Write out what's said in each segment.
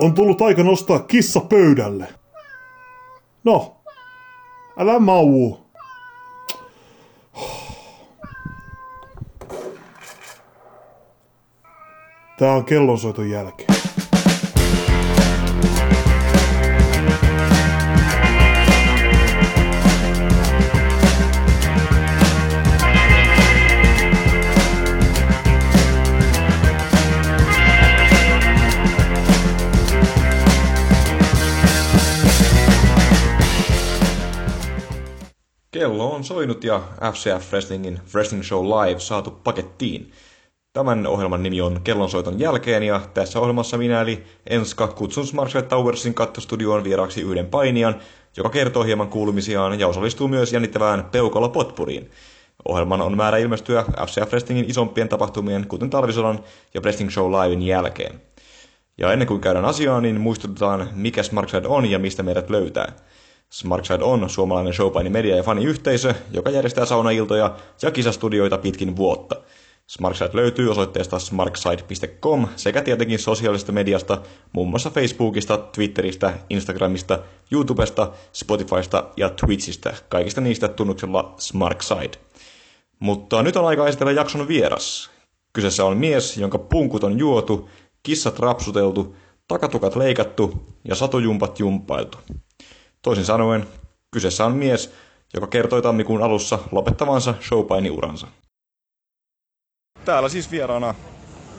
On tullut aika nostaa kissa pöydälle. No, älä mauu. Tää on kellonsoiton jälkeen. On soinut ja FCF Wrestlingin Wrestling Show Live saatu pakettiin. Tämän ohjelman nimi on Kellonsoiton jälkeen ja tässä ohjelmassa minä eli Enska kutsun Smartshot Towersin kattostudioon vieraaksi yhden painijan, joka kertoo hieman kuulumisiaan ja osallistuu myös jännittävään peukalla potpuriin. Ohjelman on määrä ilmestyä FCF Wrestlingin isompien tapahtumien, kuten talvisodan ja Wrestling Show Livein jälkeen. Ja ennen kuin käydään asiaan, niin muistutetaan, mikä Smartside on ja mistä meidät löytää. Smartside on suomalainen showpaini media- ja faniyhteisö, joka järjestää saunailtoja ja kisastudioita pitkin vuotta. Smartside löytyy osoitteesta smartside.com sekä tietenkin sosiaalisesta mediasta, muun muassa Facebookista, Twitteristä, Instagramista, YouTubesta, Spotifysta ja Twitchistä, kaikista niistä tunnuksella Smartside. Mutta nyt on aika esitellä jakson vieras. Kyseessä on mies, jonka punkut on juotu, kissat rapsuteltu, takatukat leikattu ja satujumpat jumpailtu. Toisin sanoen, kyseessä on mies, joka kertoi tammikuun alussa lopettavansa showpaini-uransa. Täällä siis vieraana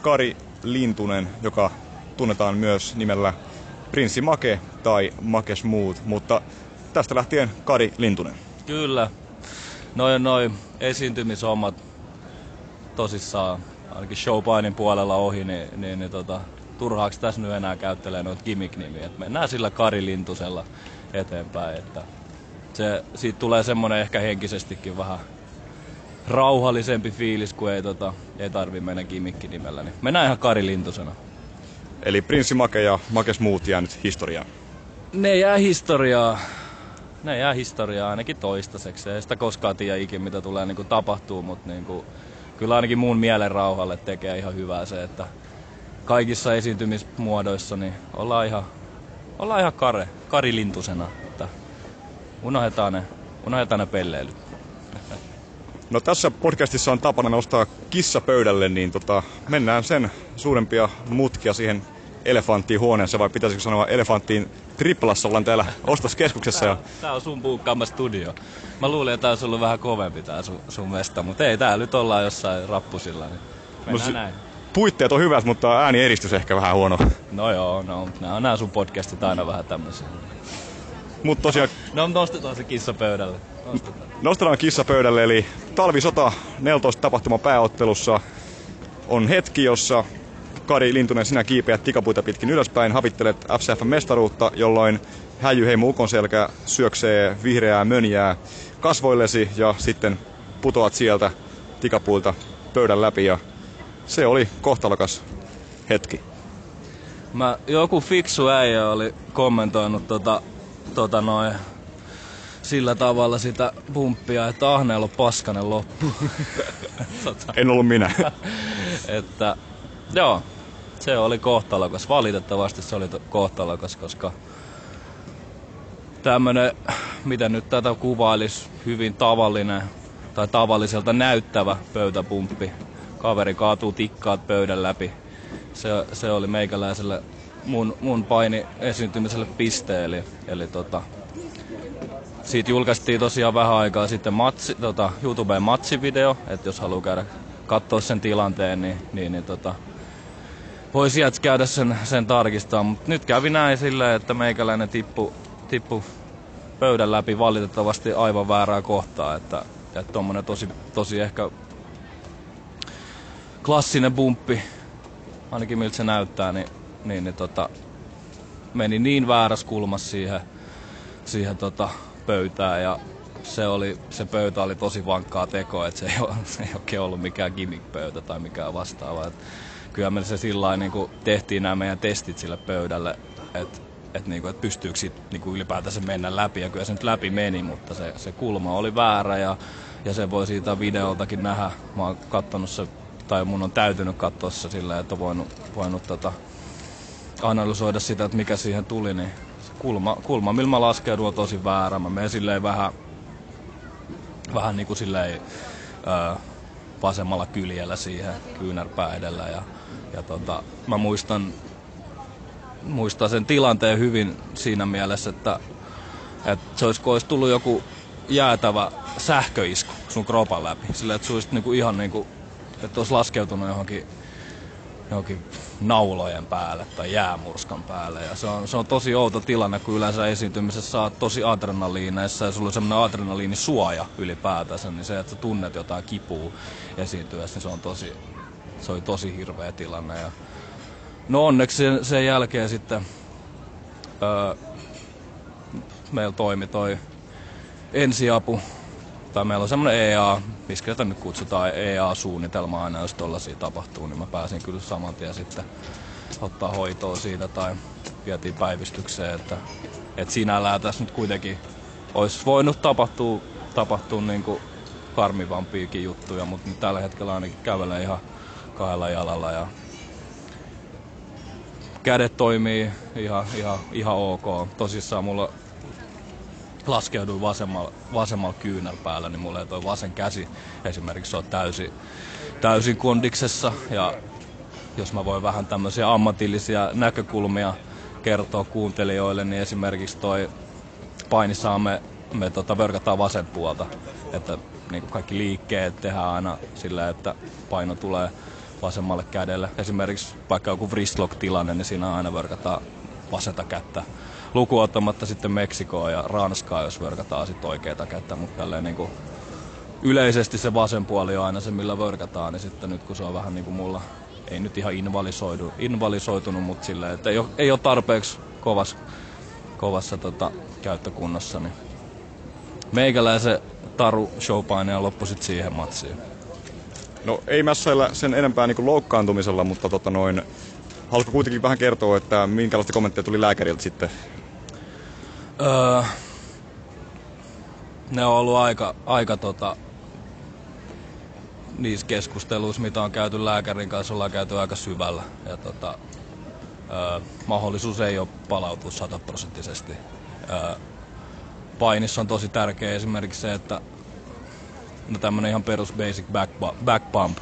Kari Lintunen, joka tunnetaan myös nimellä Prinssi Make tai Make Smooth, mutta tästä lähtien Kari Lintunen. Kyllä. Noin noin esiintymisommat tosissaan, ainakin showpainin puolella ohi, niin, niin, niin tota, turhaaksi tässä nyt enää käyttelee noita gimmick-nimiä. Et mennään sillä Kari Lintusella eteenpäin. Että se, siitä tulee semmonen ehkä henkisestikin vähän rauhallisempi fiilis, kun ei, tota, ei tarvi mennä gimmick-nimellä. Niin mennään ihan Kari Lintusena. Eli Prinssi Make ja Make Smooth jää nyt historiaan. Ne jää historiaa. Ne jää historiaa ainakin toistaiseksi. Ei sitä koskaan tiedä ikinä, mitä tulee niin kuin tapahtuu, mutta niin kuin, kyllä ainakin muun mielen rauhalle tekee ihan hyvää se, että kaikissa esiintymismuodoissa niin ollaan ihan, ollaan ihan kare, karilintusena. Että unohdetaan ne, unohdetaan ne pelleilyt. No tässä podcastissa on tapana nostaa kissa pöydälle, niin tota, mennään sen suurempia mutkia siihen elefanttiin huoneessa, vai pitäisikö sanoa elefanttiin triplassa, ollaan täällä ostoskeskuksessa. Ja... Tää on sun buukkaama studio. Mä luulin, että tää olisi ollut vähän kovempi tää sun, sun mesta, mutta ei, tää nyt ollaan jossain rappusilla, niin mennään si- näin. Puitteet on hyvät, mutta ääniedistys ehkä vähän huono. No joo, no, nämä on nämä sun podcastit aina vähän tämmöisiä. Mutta tosiaan No nostetaan se kissa pöydälle. Nostetaan. nostellaan kissa pöydälle, eli talvisota 14 tapahtuma pääottelussa on hetki, jossa Kari Lintunen, sinä kiipeät tikapuita pitkin ylöspäin, havittelet FCF-mestaruutta, jolloin häijyheimo Ukonselkä syöksee vihreää mönjää kasvoillesi ja sitten putoat sieltä tikapuilta pöydän läpi ja se oli kohtalokas hetki. Mä, joku fiksu äijä oli kommentoinut tota, tota noin, sillä tavalla sitä pumppia, että ahneella on paskanen loppu. tota, En ollut minä. että joo, se oli kohtalokas. Valitettavasti se oli to- kohtalokas, koska tämmönen, miten nyt tätä kuvailisi, hyvin tavallinen tai tavalliselta näyttävä pöytäpumppi. Kaveri kaatuu tikkaat pöydän läpi. Se, se oli meikäläiselle mun, mun paini esiintymiselle piste, eli, eli tota, siitä julkaistiin tosiaan vähän aikaa sitten matsi, tota, YouTubeen matsivideo, että jos haluaa käydä katsoa sen tilanteen, niin, niin, niin tota, voi sieltä käydä sen, sen tarkistaa. Mutta nyt kävi näin silleen, että meikäläinen tippu, tippu pöydän läpi valitettavasti aivan väärää kohtaa. Että, että tommonen tosi, tosi ehkä klassinen bumppi, ainakin miltä se näyttää, niin, niin, niin tota, meni niin väärässä kulmassa siihen, siihen tota, pöytään ja se, oli, se pöytä oli tosi vankkaa tekoa, että se ei, ole, se ei oikein ollut mikään gimmick-pöytä tai mikään vastaava. Et kyllä me se sillä niin tehtiin nämä meidän testit sille pöydälle, että et niinku, et pystyykö sit niinku ylipäätänsä mennä läpi. Ja kyllä se nyt läpi meni, mutta se, se kulma oli väärä ja, ja se voi siitä videoltakin nähdä. Mä oon kattonut se, tai mun on täytynyt katsoa se sillä, että voinut, voinut tota, analysoida sitä, että mikä siihen tuli, niin se kulma, kulma millä mä laskeudun on tosi väärä. Mä menen silleen vähän, vähän niin kuin silleen, öö, vasemmalla kyljellä siihen kyynärpää edellä. Ja, ja tota, mä muistan, muistan sen tilanteen hyvin siinä mielessä, että, että se olisi, olisi tullut joku jäätävä sähköisku sun kropan läpi. Sillä että suisit niinku ihan niinku, että olisi laskeutunut johonkin, johonkin naulojen päälle tai jäämurskan päälle. Ja se on, se on tosi outo tilanne, kun yleensä esiintymisessä saat tosi adrenaliineissa ja sulla on semmoinen adrenaliinisuoja ylipäätänsä, niin se, että sä tunnet jotain kipua esiintyessä, niin se on tosi, se oli tosi hirveä tilanne. Ja no onneksi sen, sen jälkeen sitten öö, meillä toimi toi ensiapu, tai meillä on semmoinen EA, miksi nyt kutsutaan EA-suunnitelma aina, jos tollasia tapahtuu, niin mä pääsin kyllä saman tien sitten ottaa hoitoa siitä tai vietiin päivystykseen, että, että sinällään tässä nyt kuitenkin olisi voinut tapahtua, tapahtua niin kuin karmivampiakin juttuja, mutta nyt tällä hetkellä ainakin kävelee ihan kahdella jalalla ja kädet toimii ihan, ihan, ihan ok. Tosissaan mulla laskeuduin vasemmalla, vasemmalla kyynällä päällä, niin mulla ei toi vasen käsi esimerkiksi on täysin, täysin kondiksessa. Ja jos mä voin vähän tämmöisiä ammatillisia näkökulmia kertoa kuuntelijoille, niin esimerkiksi toi painissa me, tota, vörkätään vasen puolta. Että niin kuin kaikki liikkeet tehdään aina sillä, että paino tulee vasemmalle kädelle. Esimerkiksi vaikka joku wristlock-tilanne, niin siinä aina vörkätään vasenta kättä lukuottamatta sitten Meksikoa ja Ranskaa, jos vörkätään sitten oikeita kättä, mutta tälleen niin kuin yleisesti se vasen puoli on aina se, millä vörkätään, niin sitten nyt kun se on vähän niin kuin mulla, ei nyt ihan invalisoidu, invalisoitunut, mutta silleen, että ei ole, ei ole tarpeeksi kovassa, kovassa tota, käyttökunnossa, niin meikäläisen taru showpaine loppu sitten siihen matsiin. No ei mässäillä sen enempää niin loukkaantumisella, mutta tota noin, haluatko kuitenkin vähän kertoa, että minkälaista kommentteja tuli lääkäriltä sitten Öö, ne on ollut aika, aika tota, niissä keskusteluissa, mitä on käyty lääkärin kanssa, ollaan käyty aika syvällä. Ja tota, öö, mahdollisuus ei ole palautua sataprosenttisesti. Öö, painissa on tosi tärkeä esimerkiksi se, että no tämmönen ihan perus basic back, back pump,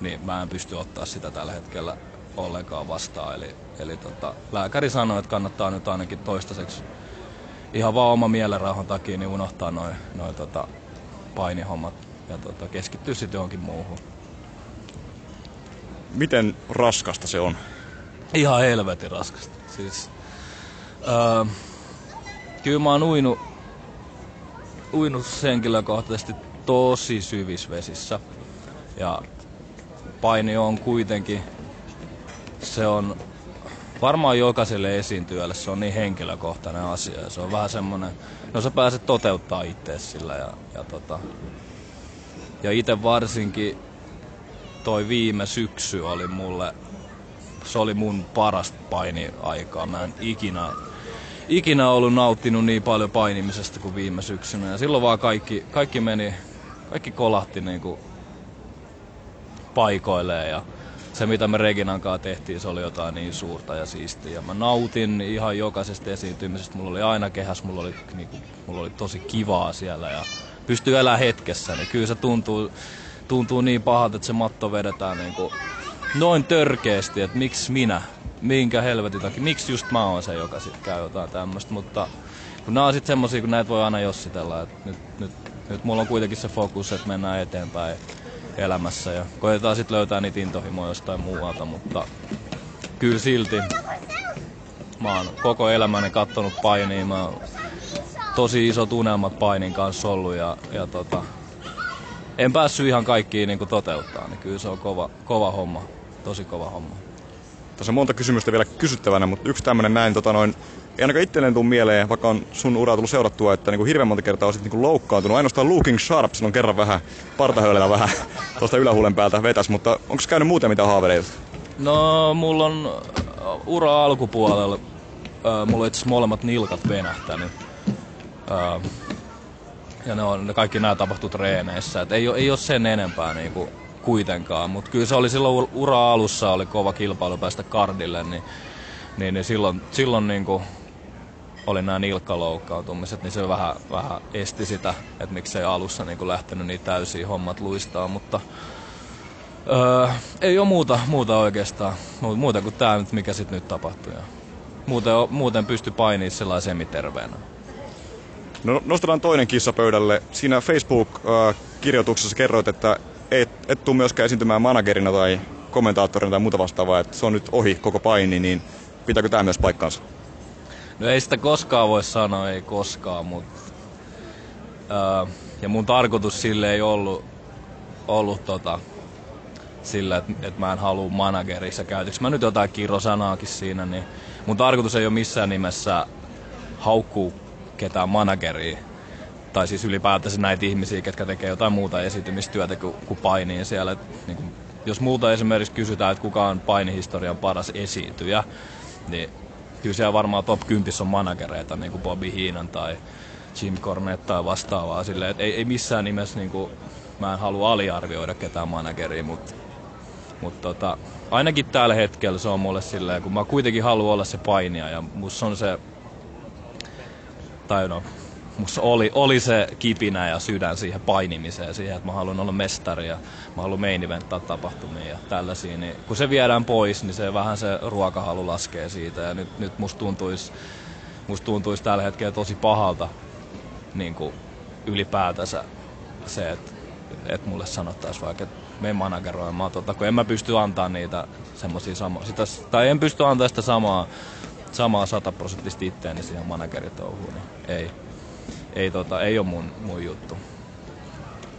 niin mä en pysty ottaa sitä tällä hetkellä ollenkaan vastaan. Eli, eli tota, lääkäri sanoi, että kannattaa nyt ainakin toistaiseksi ihan vaan oma mielenrauhan takia niin unohtaa noin noi, tota, painihommat ja tota, keskittyä sitten johonkin muuhun. Miten raskasta se on? Ihan helvetin raskasta. Siis, öö, kyllä mä oon uinut, uinut henkilökohtaisesti tosi syvissä vesissä. Ja paini on kuitenkin, se on varmaan jokaiselle esiintyjälle se on niin henkilökohtainen asia. Ja se on vähän semmoinen, no sä pääset toteuttaa itse sillä. Ja, ja, tota, ja itse varsinkin toi viime syksy oli mulle, se oli mun parasta painiaikaa. Mä en ikinä, ikinä ollut nauttinut niin paljon painimisesta kuin viime syksynä. Ja silloin vaan kaikki, kaikki meni, kaikki kolahti niinku paikoilleen ja se mitä me Reginan kanssa tehtiin, se oli jotain niin suurta ja siistiä. Mä nautin ihan jokaisesta esiintymisestä. Mulla oli aina kehäs, mulla oli, niinku, mulla oli tosi kivaa siellä ja pystyy elämään hetkessä. Niin kyllä se tuntuu, tuntuu niin pahalta, että se matto vedetään niinku noin törkeästi, että miksi minä, minkä helvetin takia, miksi just mä oon se, joka sit käy jotain tämmöistä. Mutta kun nämä on sitten semmosia, kun näitä voi aina jossitella, että nyt, nyt, nyt mulla on kuitenkin se fokus, että mennään eteenpäin elämässä ja koetetaan sitten löytää niitä intohimoja jostain muualta, mutta kyllä silti mä oon koko elämäni kattonut painia, mä oon tosi isot unelmat painin kanssa ollut ja, ja tota, en päässyt ihan kaikkiin niin toteuttaa, niin kyllä se on kova, kova homma, tosi kova homma. Tässä on monta kysymystä vielä kysyttävänä, mutta yksi tämmöinen näin tota noin, ei ainakaan itselleen tule mieleen, vaikka on sun uraa tullut seurattua, että niin hirveän monta kertaa olisit niin loukkaantunut. Ainoastaan Looking Sharp on kerran vähän partahöylellä vähän tuosta ylähuulen päältä vetäs, mutta onko käynyt muuten mitä haavereita? No, mulla on uh, ura alkupuolella, uh, mulla on itse molemmat nilkat venähtänyt. Uh, ja ne, on, ne kaikki nämä tapahtuu treeneissä. Et ei, ei ole sen enempää niinku kuitenkaan, mutta kyllä se oli silloin ura alussa oli kova kilpailu päästä kardille, niin niin, niin silloin, silloin niin kuin oli nämä nilkkaloukkautumiset, niin se vähän, vähän esti sitä, että miksei alussa niin lähtenyt niin täysin hommat luistaa, mutta öö, ei ole muuta, muuta oikeastaan, muuta kuin tämä mikä sitten nyt tapahtuu. Ja muuten, muuten pysty painimaan sellaisen semiterveenä. No, nostetaan toinen kissa pöydälle. Siinä Facebook-kirjoituksessa kerroit, että et, et tule myöskään esiintymään managerina tai kommentaattorina tai muuta vastaavaa, että se on nyt ohi koko paini, niin pitääkö tämä myös paikkaansa? No ei sitä koskaan voi sanoa, ei koskaan, mutta... Ää, ja mun tarkoitus sille ei ollut, ollut tota, sillä, että et mä en halua managerissa käytöksi. Mä nyt jotain kirosanaakin siinä, niin mun tarkoitus ei ole missään nimessä haukkuu ketään manageria. Tai siis ylipäätänsä näitä ihmisiä, ketkä tekee jotain muuta esitymistyötä kuin, kuin painiin siellä. Et, niin kuin, jos muuta esimerkiksi kysytään, että kuka on painihistorian paras esiintyjä, niin kyllä siellä varmaan top 10 on managereita, niin kuin Bobby Heenan tai Jim Cornette tai vastaavaa. Silleen, ei, ei missään nimessä, niin kuin, mä en halua aliarvioida ketään manageria, mutta mutta tota, ainakin tällä hetkellä se on mulle silleen, kun mä kuitenkin haluan olla se painija ja musta on se, tai no, musta oli, oli se kipinä ja sydän siihen painimiseen, siihen, että mä haluan olla mestari ja mä haluan main eventtaa tapahtumia ja tällaisia, niin kun se viedään pois, niin se vähän se ruokahalu laskee siitä ja nyt, nyt musta tuntuisi musta tuntuisi tällä hetkellä tosi pahalta niin kuin ylipäätänsä se, että, että mulle sanottaisiin vaikka, että mene manageroimaan, tota, kun en mä pysty antaa niitä semmoisia samoja, sitä, tai en pysty antaa sitä samaa, samaa sataprosenttisesti itteeni siihen manageritouhuun, niin ei, ei, tota, ei ole mun, mun juttu.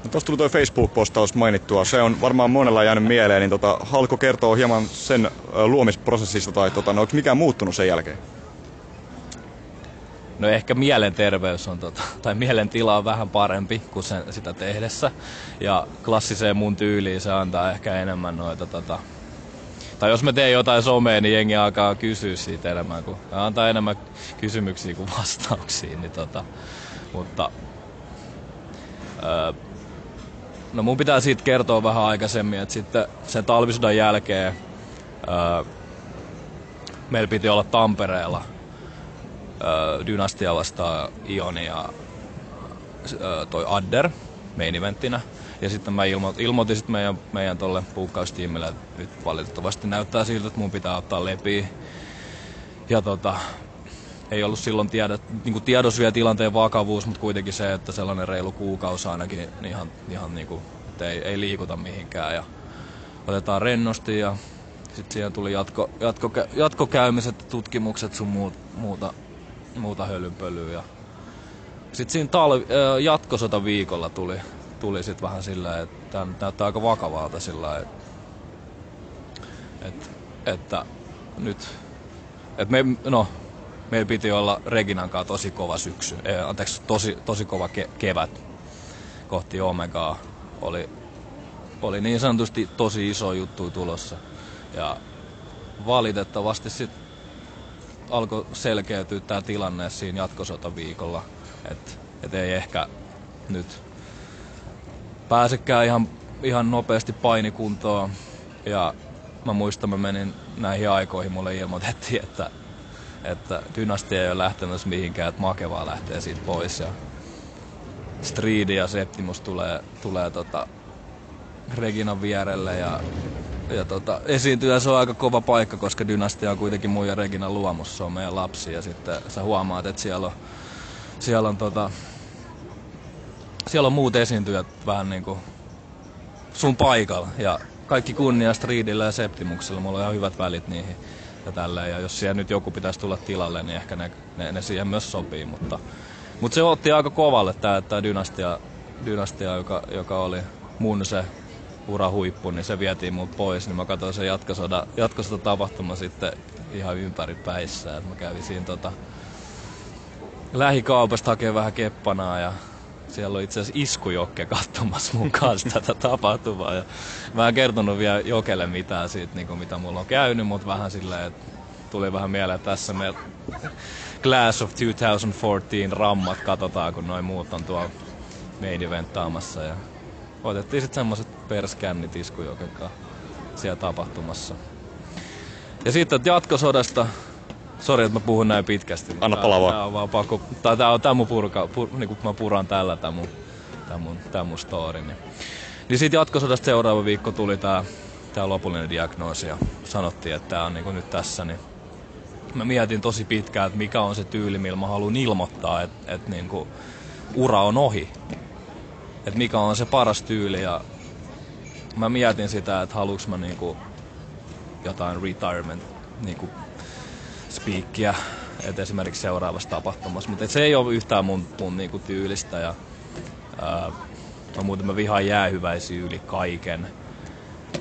No tuossa tuli tuo Facebook-postaus mainittua. Se on varmaan monella jäänyt mieleen. Niin tota, haluatko kertoa hieman sen luomisprosessista tai tota, no, onko mikään muuttunut sen jälkeen? No ehkä mielenterveys on, tota, tai mielentila on vähän parempi kuin sen, sitä tehdessä. Ja klassiseen mun tyyliin se antaa ehkä enemmän noita tota, tai jos mä teen jotain somea, niin jengi alkaa kysyä siitä enemmän, kuin, antaa enemmän kysymyksiä kuin vastauksia. Niin tota, mutta öö, no mun pitää siitä kertoa vähän aikaisemmin, että sitten sen talvisodan jälkeen öö, meillä piti olla Tampereella äh, Dynastia vastaa Ioni ja äh, toi Adder main eventtinä. Ja sitten mä ilmo- ilmoitin sit meidän, meidän tolle puukkaustiimille, että nyt valitettavasti näyttää siltä, että mun pitää ottaa lepi. Ja tota, ei ollut silloin tiedä, niin tiedos vielä tilanteen vakavuus, mutta kuitenkin se, että sellainen reilu kuukausi ainakin, niin ihan, ihan niin kuin, että ei, ei liikuta mihinkään. Ja otetaan rennosti ja sitten siihen tuli jatko, jatko, jatkokäymiset, tutkimukset sun muut, muuta muuta hölynpölyä. Sitten siinä talvi, jatkosota viikolla tuli, tuli sit vähän sillä, että tämä näyttää aika vakavalta sillä että, että, että nyt, että me, no, meillä piti olla Reginan kanssa tosi kova syksy, eh, anteeksi, tosi, tosi kova ke, kevät kohti Omegaa. Oli, oli niin sanotusti tosi iso juttu tulossa. Ja valitettavasti sitten alkoi selkeytyä tämä tilanne siinä jatkosotaviikolla. Että et ei ehkä nyt pääsekään ihan, ihan nopeasti painikuntoon. Ja mä muistan, mä menin näihin aikoihin, mulle ilmoitettiin, että, että dynastia ei ole lähtemässä mihinkään, että Makevaa lähtee siitä pois. Ja Stridi ja Septimus tulee, tulee tota Reginan vierelle ja ja tota, esiintyjä se on aika kova paikka, koska Dynastia on kuitenkin mun ja Regina luomus, se on meidän lapsi. Ja sitten sä huomaat, että siellä on, siellä on, tota, siellä on muut esiintyjät vähän niin kuin sun paikalla. Ja kaikki kunnia Streetillä ja Septimuksella, mulla on ihan hyvät välit niihin ja tälleen. Ja jos siellä nyt joku pitäisi tulla tilalle, niin ehkä ne, ne, ne siihen myös sopii. Mutta, mutta se otti aika kovalle tämä, tämä dynastia, dynastia joka, joka oli mun se urahuippu, niin se vietiin mut pois, niin mä katsoin sen jatkosoda, jatkosoda tapahtuma sitten ihan ympäri päissä. Et mä kävin siinä tota, lähikaupasta hakemaan vähän keppanaa ja siellä oli itse asiassa iskujokke katsomassa mun kanssa tätä tapahtumaa. Ja mä en kertonut vielä Jokelle mitään siitä, niin kuin mitä mulla on käynyt, mutta vähän silleen, että tuli vähän mieleen, että tässä me Class of 2014 rammat katsotaan, kun noin muut on tuolla main eventaamassa. Ja otettiin sitten semmoset perskännit iskujoken siellä tapahtumassa. Ja sitten jatkosodasta Sori, että mä puhun näin pitkästi. Anna palaa vaan. Tää on vaan pakko, tää, tää on tää mun purka, pur, niin kun mä puran tällä tää mun, tää mun, tää mun story. Niin, niin siitä jatkosodasta seuraava viikko tuli tää, tää lopullinen diagnoosi ja sanottiin, että tää on niin nyt tässä. Niin mä mietin tosi pitkään, että mikä on se tyyli, millä mä haluan ilmoittaa, että, että niin kuin ura on ohi. Että mikä on se paras tyyli ja mä mietin sitä, että haluuks mä niinku jotain retirement niinku speakia, että esimerkiksi seuraavassa tapahtumassa, mutta se ei ole yhtään mun, mun niinku tyylistä ja ää, mä muuten mä vihaan jäähyväisiä yli kaiken.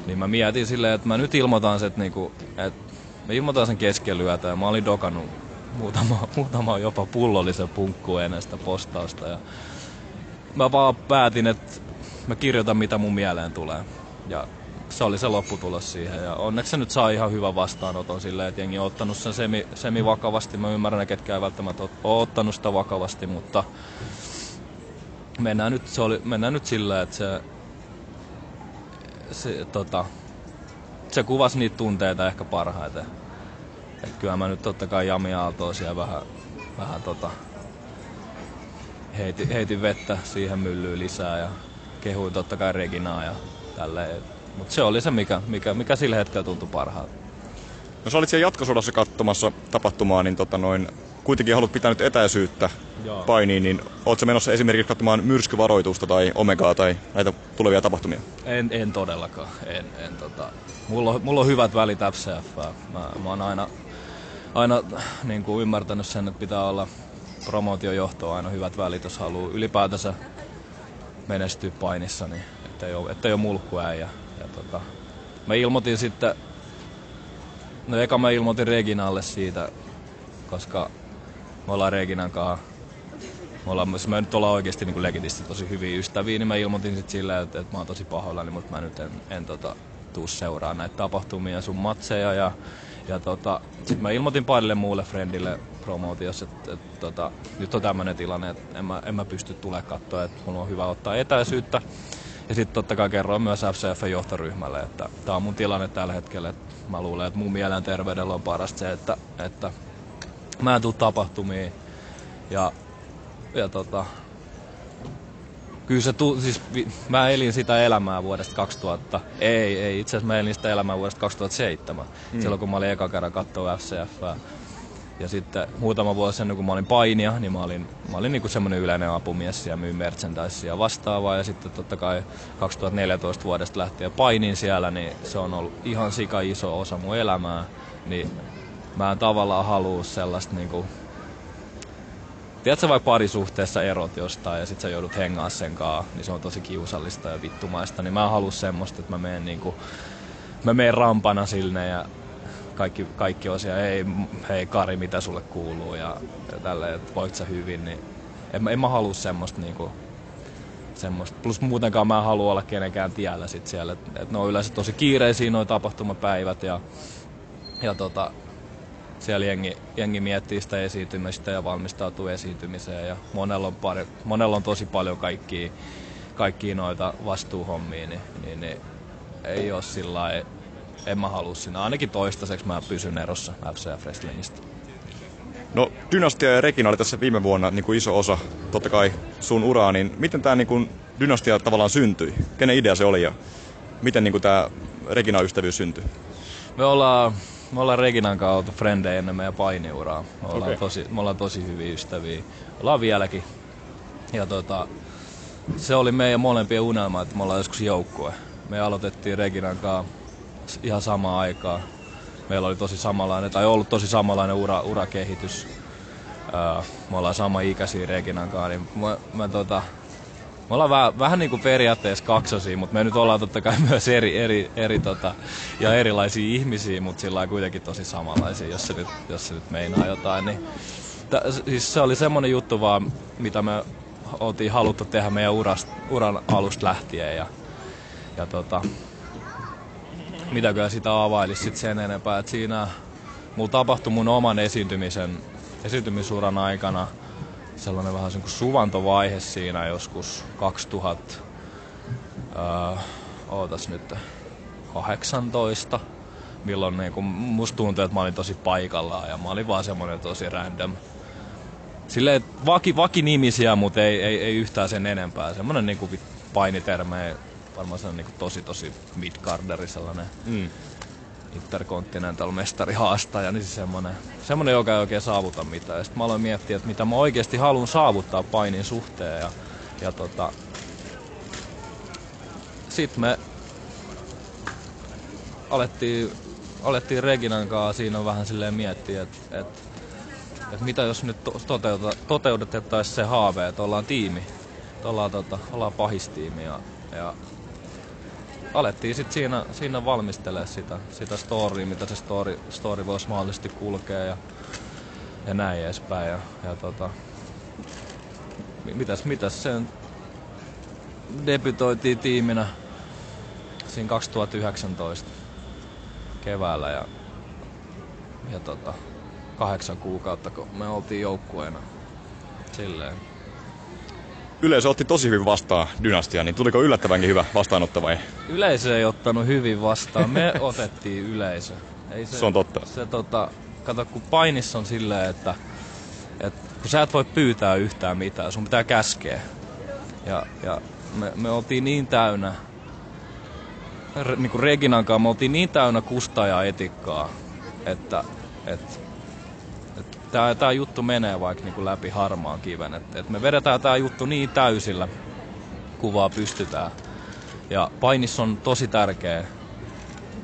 Niin mä mietin silleen, että mä nyt ilmoitan sen, että, niinku, että mä ilmoitan sen keskelyötä ja mä olin dokannut muutama, muutama jopa pullollisen punkku ennen sitä postausta ja mä vaan päätin, että mä kirjoitan mitä mun mieleen tulee. Ja se oli se lopputulos siihen. Ja onneksi se nyt saa ihan hyvän vastaanoton silleen, että jengi on ottanut sen semi, semi vakavasti. Mä ymmärrän, ketkä ei välttämättä ole ottanut sitä vakavasti, mutta mennään nyt, se oli, mennään nyt silleen, että se, se, tota, se kuvasi niitä tunteita ehkä parhaiten. Et kyllä mä nyt totta kai Jami Aaltoa siellä vähän, vähän tota, heitin, heitin vettä siihen myllyyn lisää ja kehuin totta kai Reginaa ja tälleen. Mutta se oli se, mikä, mikä, mikä sillä hetkellä tuntui parhaalta. No sä olit siellä jatkosodassa katsomassa tapahtumaa, niin tota noin, kuitenkin haluat pitää nyt etäisyyttä Joo. painiin, niin ootko menossa esimerkiksi katsomaan myrskyvaroitusta tai omegaa tai näitä tulevia tapahtumia? En, en todellakaan. En, en, tota. mulla, on, mulla on hyvät välit FCF. Mä, mä oon aina, aina niin kuin ymmärtänyt sen, että pitää olla promootiojohtoa aina hyvät välit, jos haluaa ylipäätänsä menestyä painissa, niin ettei ole, ettei ole mulkkuäijä. Ja tota, mä ilmoitin sitten, no eka mä ilmoitin Reginalle siitä, koska me ollaan Reginan kanssa me, ollaan, me nyt ollaan oikeasti niin legitisti tosi hyviä ystäviä, niin mä ilmoitin sitten silleen, että, että mä oon tosi pahoillani, mutta mä nyt en, en tota, tuu seuraa näitä tapahtumia sun matseja. Ja, ja tota, sitten mä ilmoitin parille muulle friendille promootiossa, että, että tota, nyt on tämmöinen tilanne, että en mä, en mä pysty tulemaan katsoa, että mulla on hyvä ottaa etäisyyttä. Ja sitten totta kai kerroin myös FCF-johtoryhmälle, että tämä on mun tilanne tällä hetkellä. Että mä luulen, että mun mielenterveydellä on parasta se, että, että mä en tuu tapahtumiin. Ja, ja tota, kyllä se tu, siis mä elin sitä elämää vuodesta 2000. Ei, ei, itse asiassa mä elin sitä elämää vuodesta 2007. Mm. Silloin kun mä olin eka kerran katsoa FCF. Ja sitten muutama vuosi ennen kuin mä olin painia, niin mä olin, mä olin niinku semmoinen yleinen apumies ja myin merchandisea vastaavaa. Ja sitten totta kai 2014 vuodesta lähtien painin siellä, niin se on ollut ihan sika iso osa mun elämää. Niin mä en tavallaan halua sellaista niinku, Tiedätkö vaikka parisuhteessa erot jostain ja sit sä joudut hengaa sen kaa, niin se on tosi kiusallista ja vittumaista. Niin mä en halua semmoista, että mä menen niinku, mä menen rampana sinne ja kaikki, kaikki on siellä, hei, Kari, mitä sulle kuuluu ja, ja tälleen, että voit sä hyvin, niin en, en mä halua semmoista niinku, semmoista. Plus muutenkaan mä en halua olla kenenkään tiellä sit siellä, että et ne on yleensä tosi kiireisiä noin tapahtumapäivät ja, ja tota, siellä jengi, jengi miettii sitä esiintymistä ja valmistautuu esiintymiseen ja monella on, pari, monella on tosi paljon kaikkia, kaikkia noita vastuuhommia, niin, niin, niin ei ole sillä en mä halua sinä. Ainakin toistaiseksi mä pysyn erossa FCF Wrestlingistä. No Dynastia ja Regina oli tässä viime vuonna niin kuin iso osa, totta kai sun uraa, niin miten tämä niin Dynastia tavallaan syntyi? Kenen idea se oli ja miten niin tämä Regina-ystävyys syntyi? Me ollaan, me ollaan Reginan kanssa oltu frendejä ennen meidän painiuraa. Me ollaan, okay. tosi, me ollaan tosi hyviä ystäviä. Ollaan vieläkin. Ja tota, se oli meidän molempien unelma, että me ollaan joskus joukkue. Me aloitettiin Reginan kanssa ihan samaan aikaan. Meillä oli tosi samanlainen, tai ollut tosi samanlainen ura, urakehitys. me ollaan sama ikäisiä Reginan kanssa, niin mä, mä tota, me ollaan vähän, vähän niin kuin periaatteessa kaksosia, mutta me nyt ollaan totta kai myös eri, eri, eri tota, ja erilaisia ihmisiä, mutta sillä kuitenkin tosi samanlaisia, jos se nyt, jos se nyt meinaa jotain. Niin, t- siis se oli semmoinen juttu vaan, mitä me oltiin haluttu tehdä meidän urast, uran alusta lähtien. Ja, ja tota, mitäkään sitä availisi sit sen enempää. Et siinä mulla tapahtui mun oman esiintymisen, esiintymisuran aikana sellainen vähän kuin suvantovaihe siinä joskus 2000, öö, ootas nyt, 18. milloin niin kun musta tuntui, että mä olin tosi paikallaan ja mä olin vaan semmoinen tosi random. Silleen vaki, vakinimisiä, mutta ei, ei, ei, yhtään sen enempää. Semmoinen niin kuin painiterme, varmaan se on niin tosi tosi midgarderi sellainen. Mm. Intercontinental mestari haastaja, niin siis semmonen, semmonen, joka ei oikein saavuta mitään. Ja sitten mä aloin miettiä, että mitä mä oikeasti haluan saavuttaa painin suhteen. Ja, ja tota, sitten me alettiin, alettiin Reginan kanssa siinä vähän silleen miettiä, että et, et mitä jos nyt toteuta, toteutettaisiin se haave, että ollaan tiimi, että ollaan, tota, ollaan pahistiimi ja, ja alettiin sitten siinä, siinä valmistelemaan sitä, sitä storya, mitä se story, story voisi mahdollisesti kulkea ja, ja näin edespäin. Ja, ja tota, mitäs, mitäs sen debytoitiin tiiminä siinä 2019 keväällä ja, ja tota, kahdeksan kuukautta, kun me oltiin joukkueena silleen. Yleisö otti tosi hyvin vastaan Dynastia, niin tuliko yllättävänkin hyvä vastaanotto vai? Yleisö ei ottanut hyvin vastaan, me otettiin yleisö. Ei se, se on totta. Se, tota, kato, kun painissa on silleen, että, että kun sä et voi pyytää yhtään mitään, sun pitää käskeä. Ja, ja me, me oltiin niin täynnä niin kuin Reginan kanssa me oltiin niin täynnä kustaa ja etikkaa, että, että tämä, tämä juttu menee vaikka niin kuin läpi harmaan kiven. Että, että me vedetään tämä juttu niin täysillä, kuvaa pystytään. Ja painissa on tosi tärkeä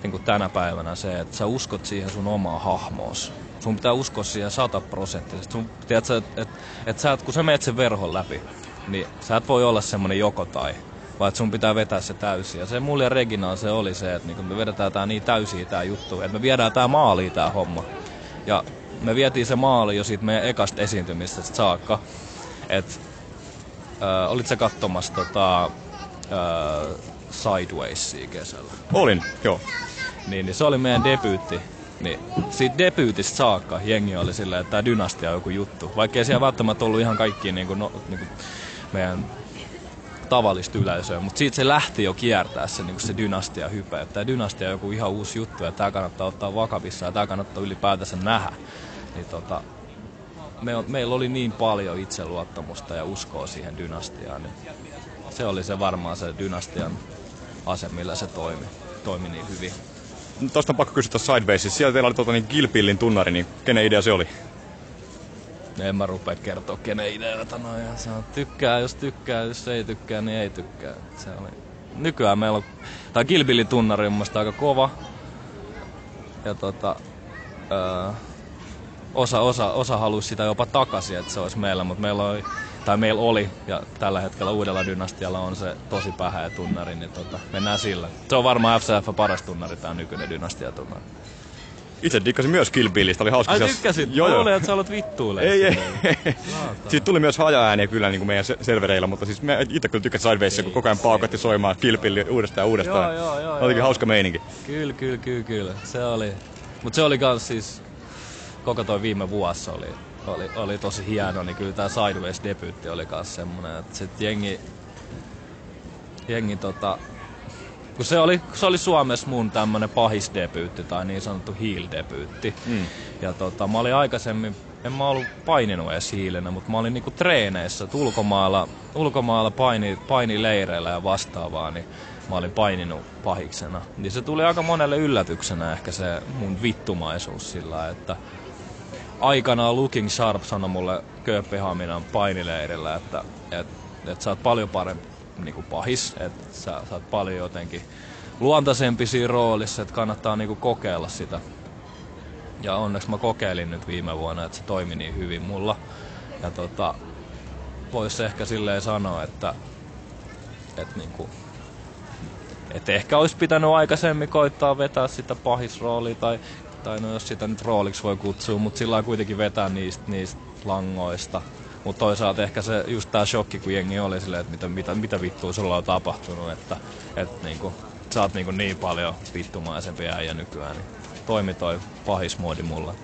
niin kuin tänä päivänä se, että sä uskot siihen sun omaa hahmoos. Sun pitää uskoa siihen sataprosenttisesti. Sun, tiedätkö, että, että, että sä, kun sä menet sen verhon läpi, niin sä et voi olla semmonen joko tai vaan sun pitää vetää se täysin. Ja se mulle ja Reginaan se oli se, että niin me vedetään tää niin täysin tää juttu, että me viedään tää maaliin tää homma. Ja me vietiin se maali jo siitä meidän ekasta esiintymisestä saakka. Et, äh, olit sä katsomassa tota, äh, Sidewaysia kesällä? Olin, joo. Niin, niin se oli meidän debyytti. Niin siitä debyytistä saakka jengi oli silleen, että tämä dynastia on joku juttu. Vaikka ei siellä välttämättä ollut ihan kaikki niin kuin, no, niin kuin meidän tavallista yleisöä, mutta siitä se lähti jo kiertää se, niin se dynastia hype. Että tämä dynastia on joku ihan uusi juttu ja tämä kannattaa ottaa vakavissa ja tämä kannattaa ylipäätänsä nähdä. Niin tota, me, meillä oli niin paljon itseluottamusta ja uskoa siihen dynastiaan, niin se oli se varmaan se dynastian ase, millä se toimi, toimi niin hyvin. Tuosta on pakko kysyä tuossa Sidewaysissa. Siellä teillä oli tuota, niin Gilpillin tunnari, niin kenen idea se oli? en mä rupea kertoa kenen ideoita noin. Ja se on, tykkää, jos tykkää, jos ei tykkää, niin ei tykkää. Se oli... Nykyään meillä on, tai Kilbillin tunnari on mun aika kova. Ja tota, öö, osa, osa, osa halusi sitä jopa takaisin, että se olisi meillä, mutta meillä oli, tai meillä oli, ja tällä hetkellä uudella dynastialla on se tosi pähä tunnari, niin tota, mennään sillä. Se on varmaan FCF paras tunnari, tämä nykyinen dynastiatunnari. Itse dikkasin myös Kill Billistä, oli hauska. Ai tykkäsit? Joo, joo. että sä olet vittuille. Ei, ei. Siitä tuli myös haja-ääniä kyllä niin kuin meidän servereillä, mutta siis me itse kyllä tykkäsin Sidewaysia, kun koko ajan paukatti soimaan Kill Billi uudestaan ja uudestaan. Joo, joo, joo. Olikin hauska meininki. Kyllä, kyllä, kyllä, kyllä. Se oli. Mutta se oli kans siis, koko toi viime vuosi oli, oli, oli tosi hieno, niin kyllä tää Sideways debyytti oli kans semmonen, että sit jengi, jengi tota, kun se oli, se oli Suomessa mun tämmönen pahisdebyytti tai niin sanottu heel-debyytti. Mm. Ja tota, mä olin aikaisemmin, en mä ollut paininut edes hiilenä, mutta mä olin niinku treeneissä ulkomailla, ulkomailla paini, painileireillä ja vastaavaa, niin mä olin paininut pahiksena. Niin se tuli aika monelle yllätyksenä ehkä se mun vittumaisuus sillä, että aikanaan Looking Sharp sanoi mulle Kööpenhaminan painileirillä, että, että, että sä oot paljon parempi niinku pahis, että sä, sä oot paljon jotenkin luontaisempi siinä roolissa, että kannattaa niinku kokeilla sitä. Ja onneksi mä kokeilin nyt viime vuonna, että se toimi niin hyvin mulla. Ja tota, voisi ehkä silleen sanoa, että, että niinku, että ehkä olisi pitänyt aikaisemmin koittaa vetää sitä pahisroolia tai, tai no jos sitä nyt rooliksi voi kutsua, mutta sillä kuitenkin vetää niistä, niistä langoista mutta toisaalta ehkä se just tää shokki, kun jengi oli silleen, että mitä, mitä, mitä vittua sulla on tapahtunut, että et niinku, sä oot niinku niin paljon vittumaisempi äijä nykyään, niin toimi toi pahis mulla.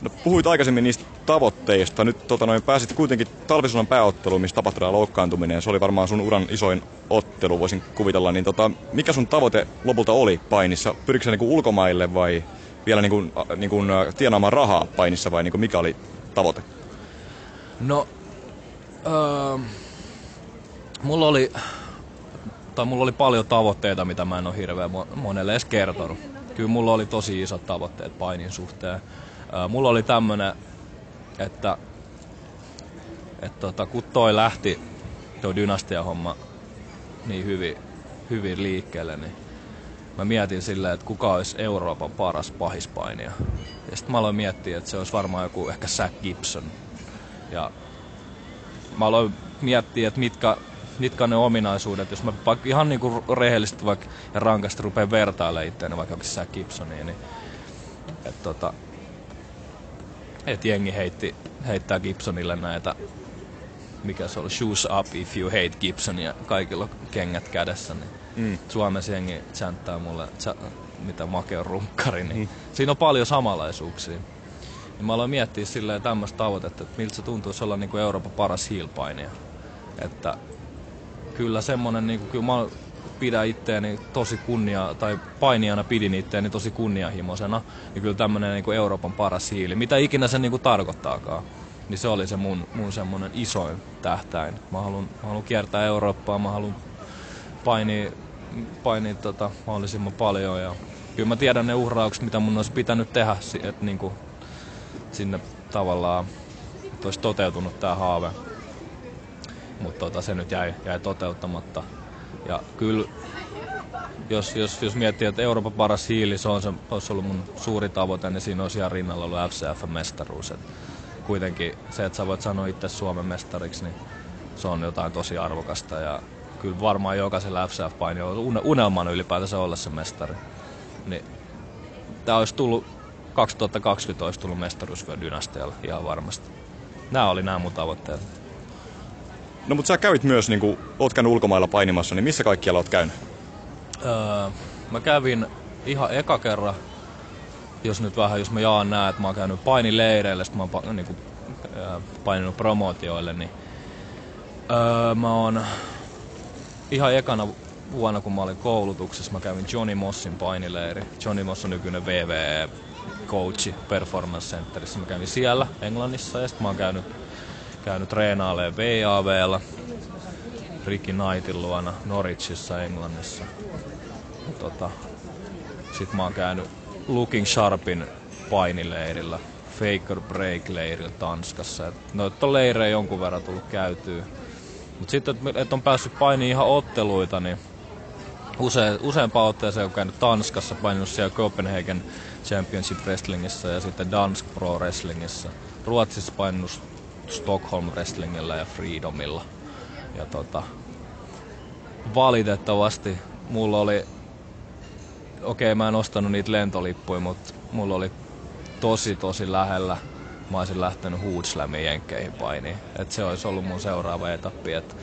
No, puhuit aikaisemmin niistä tavoitteista. Nyt tota, noin, pääsit kuitenkin talvisodan pääotteluun, missä tapahtui loukkaantuminen. Se oli varmaan sun uran isoin ottelu, voisin kuvitella. Niin, tota, mikä sun tavoite lopulta oli painissa? Pyrikö se niinku ulkomaille vai vielä niinku, niinku, tienaamaan rahaa painissa vai niinku, mikä oli tavoite? No, öö, mulla oli, tai mulla oli paljon tavoitteita, mitä mä en ole hirveän monelle edes kertonut. Kyllä mulla oli tosi isot tavoitteet painin suhteen. Mulla oli tämmönen, että, että tota, kun toi lähti, tuo dynastia-homma niin hyvin, hyvin liikkeelle, niin mä mietin silleen, että kuka olisi Euroopan paras pahispainija. Ja sitten mä aloin miettiä, että se olisi varmaan joku ehkä Zack Gibson. Ja mä aloin miettiä, että mitkä, mitkä ne ominaisuudet. Jos mä vaikka ihan niinku rehellisesti vaikka ja rankasti rupean vertailemaan itseäni vaikka Zack Gibsoniin, niin että tota, et jengi heitti, heittää Gibsonille näitä mikä se oli, shoes up if you hate Gibson ja kaikilla kengät kädessä, niin mm. Suomessa jengi chanttaa mulle, mitä make on runkkari, niin mm. siinä on paljon samanlaisuuksia. Ja mä aloin miettiä silleen tämmöistä tavoitetta, että miltä se tuntuisi olla niin kuin Euroopan paras hiilpainija. Että kyllä semmonen, niin kuin, kyllä mä pidän itteeni tosi kunnia, tai painijana pidin itteeni tosi kunnianhimoisena. Ja kyllä tämmönen niin Euroopan paras hiili, mitä ikinä se niin kuin tarkoittaakaan. Niin se oli se mun, mun semmonen isoin tähtäin. Mä haluan, mä haluan kiertää Eurooppaa, mä haluan painia, painia tota, mahdollisimman paljon. Ja kyllä mä tiedän ne uhraukset, mitä mun olisi pitänyt tehdä, että niin kuin sinne tavallaan että olisi toteutunut tämä haave. Mutta tota, se nyt jäi, jäi toteuttamatta. Ja kyllä, jos, jos, jos miettii, että Euroopan paras hiili, se on se, olisi ollut mun suuri tavoite, niin siinä olisi ihan rinnalla ollut FCF-mestaruus. Et kuitenkin se, että sä voit sanoa itse Suomen mestariksi, niin se on jotain tosi arvokasta. Ja kyllä varmaan jokaisella FCF-paini on unelman ylipäätänsä olla se mestari. Niin tämä olisi tullut 2020 olisi tullut mestaruusvyö dynastialla ihan varmasti. Nämä oli nämä mun tavoitteet. No mutta sä kävit myös, niin kuin, oot käynyt ulkomailla painimassa, niin missä kaikkialla oot käynyt? Öö, mä kävin ihan eka kerran, jos nyt vähän, jos mä jaan nää, että mä oon käynyt painileireille, sitten mä oon niin kuin, paininut promootioille, niin öö, mä oon ihan ekana vuonna, kun mä olin koulutuksessa, mä kävin Johnny Mossin painileiri. Johnny Moss on nykyinen WWE coachi Performance Centerissä. Mä kävin siellä Englannissa ja sitten mä oon käynyt, käynyt treenaaleen VAVlla Ricky Knightin luona Norwichissa Englannissa. Tota, sitten mä oon käynyt Looking Sharpin painileirillä, Faker Break-leirillä Tanskassa. Et noita on jonkun verran tullut käytyä. Mutta sitten, että et on päässyt painiin ihan otteluita, niin use, useampaan otteeseen on käynyt Tanskassa, paininut siellä Copenhagen Championship Wrestlingissa ja sitten Dansk Pro Wrestlingissä. Ruotsissa painunut Stockholm Wrestlingillä ja Freedomilla. Ja tota, valitettavasti mulla oli, okei okay, mä en ostanut niitä lentolippuja, mutta mulla oli tosi tosi lähellä. Mä olisin lähtenyt Hoodslamin jenkkeihin painiin. Et se olisi ollut mun seuraava etappi. Et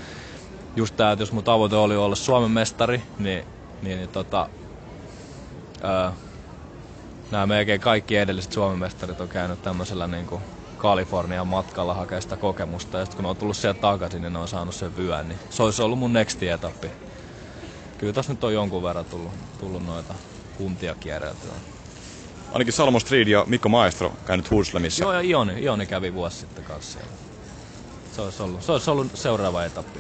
just tää, että jos mun tavoite oli olla Suomen mestari, niin, niin, niin tota, ää, nämä melkein kaikki edelliset Suomen mestarit on käynyt tämmöisellä niin kuin Kalifornian matkalla hakea sitä kokemusta. Ja sitten kun ne on tullut sieltä takaisin, niin ne on saanut sen vyön. Niin se olisi ollut mun nexti etappi. Kyllä tässä nyt on jonkun verran tullut, tullut noita kuntia kierreltyä. Ainakin Salmo Street ja Mikko Maestro käynyt Hurslemissa. Joo, ja Ioni, Ioni kävi vuosi sitten kanssa siellä. Se olisi ollut, se olisi ollut seuraava etappi.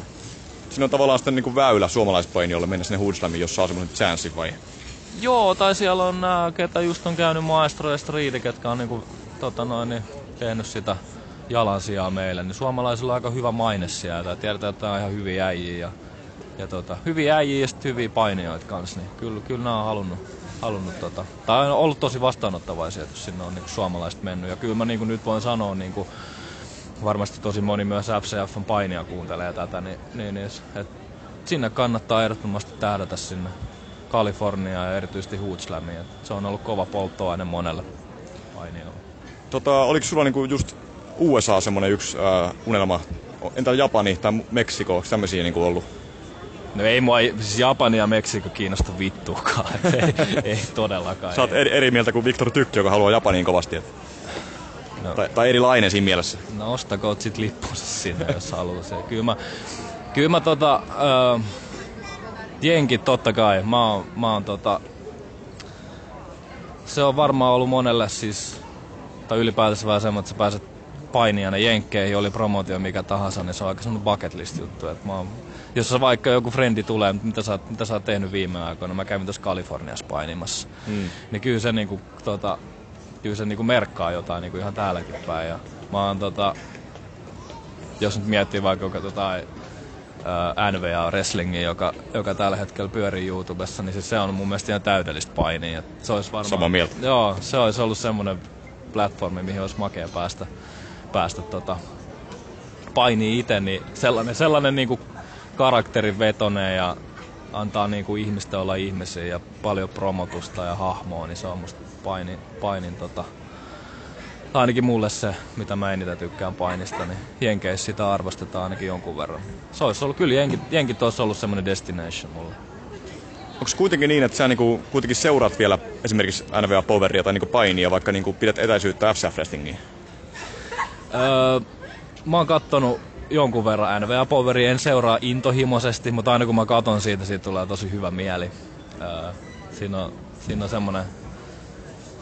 Siinä on tavallaan sitten niin kuin väylä suomalaispainijoille mennä sinne Hurslamiin, jos saa semmoinen chanssi vai? Joo, tai siellä on nämä, ketä just on käynyt Maestro ja Street, ketkä on niinku, tota noin, niin, tehnyt sitä jalansijaa meille, niin suomalaisilla on aika hyvä maine sieltä. Tiedetään, että on ihan hyviä äijiä ja, ja tota, hyviä äijiä ja sitten hyviä painijoita kanssa. Niin kyllä, kyllä nämä on halunnut, halunnut tota, tai on ollut tosi vastaanottavaisia, että sinne on niinku suomalaiset mennyt. Ja kyllä mä niinku nyt voin sanoa, niinku, varmasti tosi moni myös FCFn painia kuuntelee tätä, niin, niin, niin et sinne kannattaa ehdottomasti tähdätä sinne Kaliforniaa ja erityisesti Hootslamiin. Se on ollut kova polttoaine monelle painijalle. Tota, oliko sulla niinku just USA semmoinen yksi äh, unelma? Entä Japani tai Meksiko, onko tämmöisiä niinku ollut? No ei mua, siis Japani ja Meksiko kiinnosta vittuakaan, ei, ei todellakaan. Sä oot eri, eri mieltä kuin Viktor Tykki, joka haluaa Japaniin kovasti. Että... No. Tai, tai erilainen siinä mielessä. No ostakoot sit lippunsa sinne, jos haluaa se. Kyllä mä, kyllä mä tota, äh, jenkit totta kai. Mä oon, mä oon tota, se on varmaan ollut monelle siis, tai ylipäätänsä vähän semmoinen, että sä pääset painijana jenkkeihin, oli promotio mikä tahansa, niin se on aika semmoinen bucket list juttu. Että mä oon, jos vaikka joku frendi tulee, mitä sä, mitä sä oot tehnyt viime aikoina, mä kävin tuossa Kaliforniassa painimassa, mm. niin kyllä se, niinku, tota, kyllä se niinku merkkaa jotain niinku ihan täälläkin päin. Ja mä oon, tota, jos nyt miettii vaikka tota, NVA Wrestlingi, joka, joka tällä hetkellä pyörii YouTubessa, niin siis se on mun mielestä ihan täydellistä painia. Se olisi varmaan, Sama mieltä. Joo, se olisi ollut semmoinen platformi, mihin olisi makea päästä, päästä tota, painii itse, niin sellainen, sellainen niinku karakterin vetone ja antaa niinku ihmistä olla ihmisiä ja paljon promotusta ja hahmoa, niin se on musta painin, painin tota, ainakin mulle se, mitä mä eniten tykkään painista, niin Jenkeissä sitä arvostetaan ainakin jonkun verran. Se olisi ollut, kyllä Jenkit, Jenkit olisi ollut semmoinen destination mulle. Onko kuitenkin niin, että sä niinku, kuitenkin seuraat vielä esimerkiksi NVA Poweria tai niinku painia, vaikka niinku pidät etäisyyttä FCF Wrestlingiin? Öö, mä oon kattonut jonkun verran NVA Poweria, en seuraa intohimoisesti, mutta aina kun mä katon siitä, siitä tulee tosi hyvä mieli. Öö, siinä on, siinä on semmonen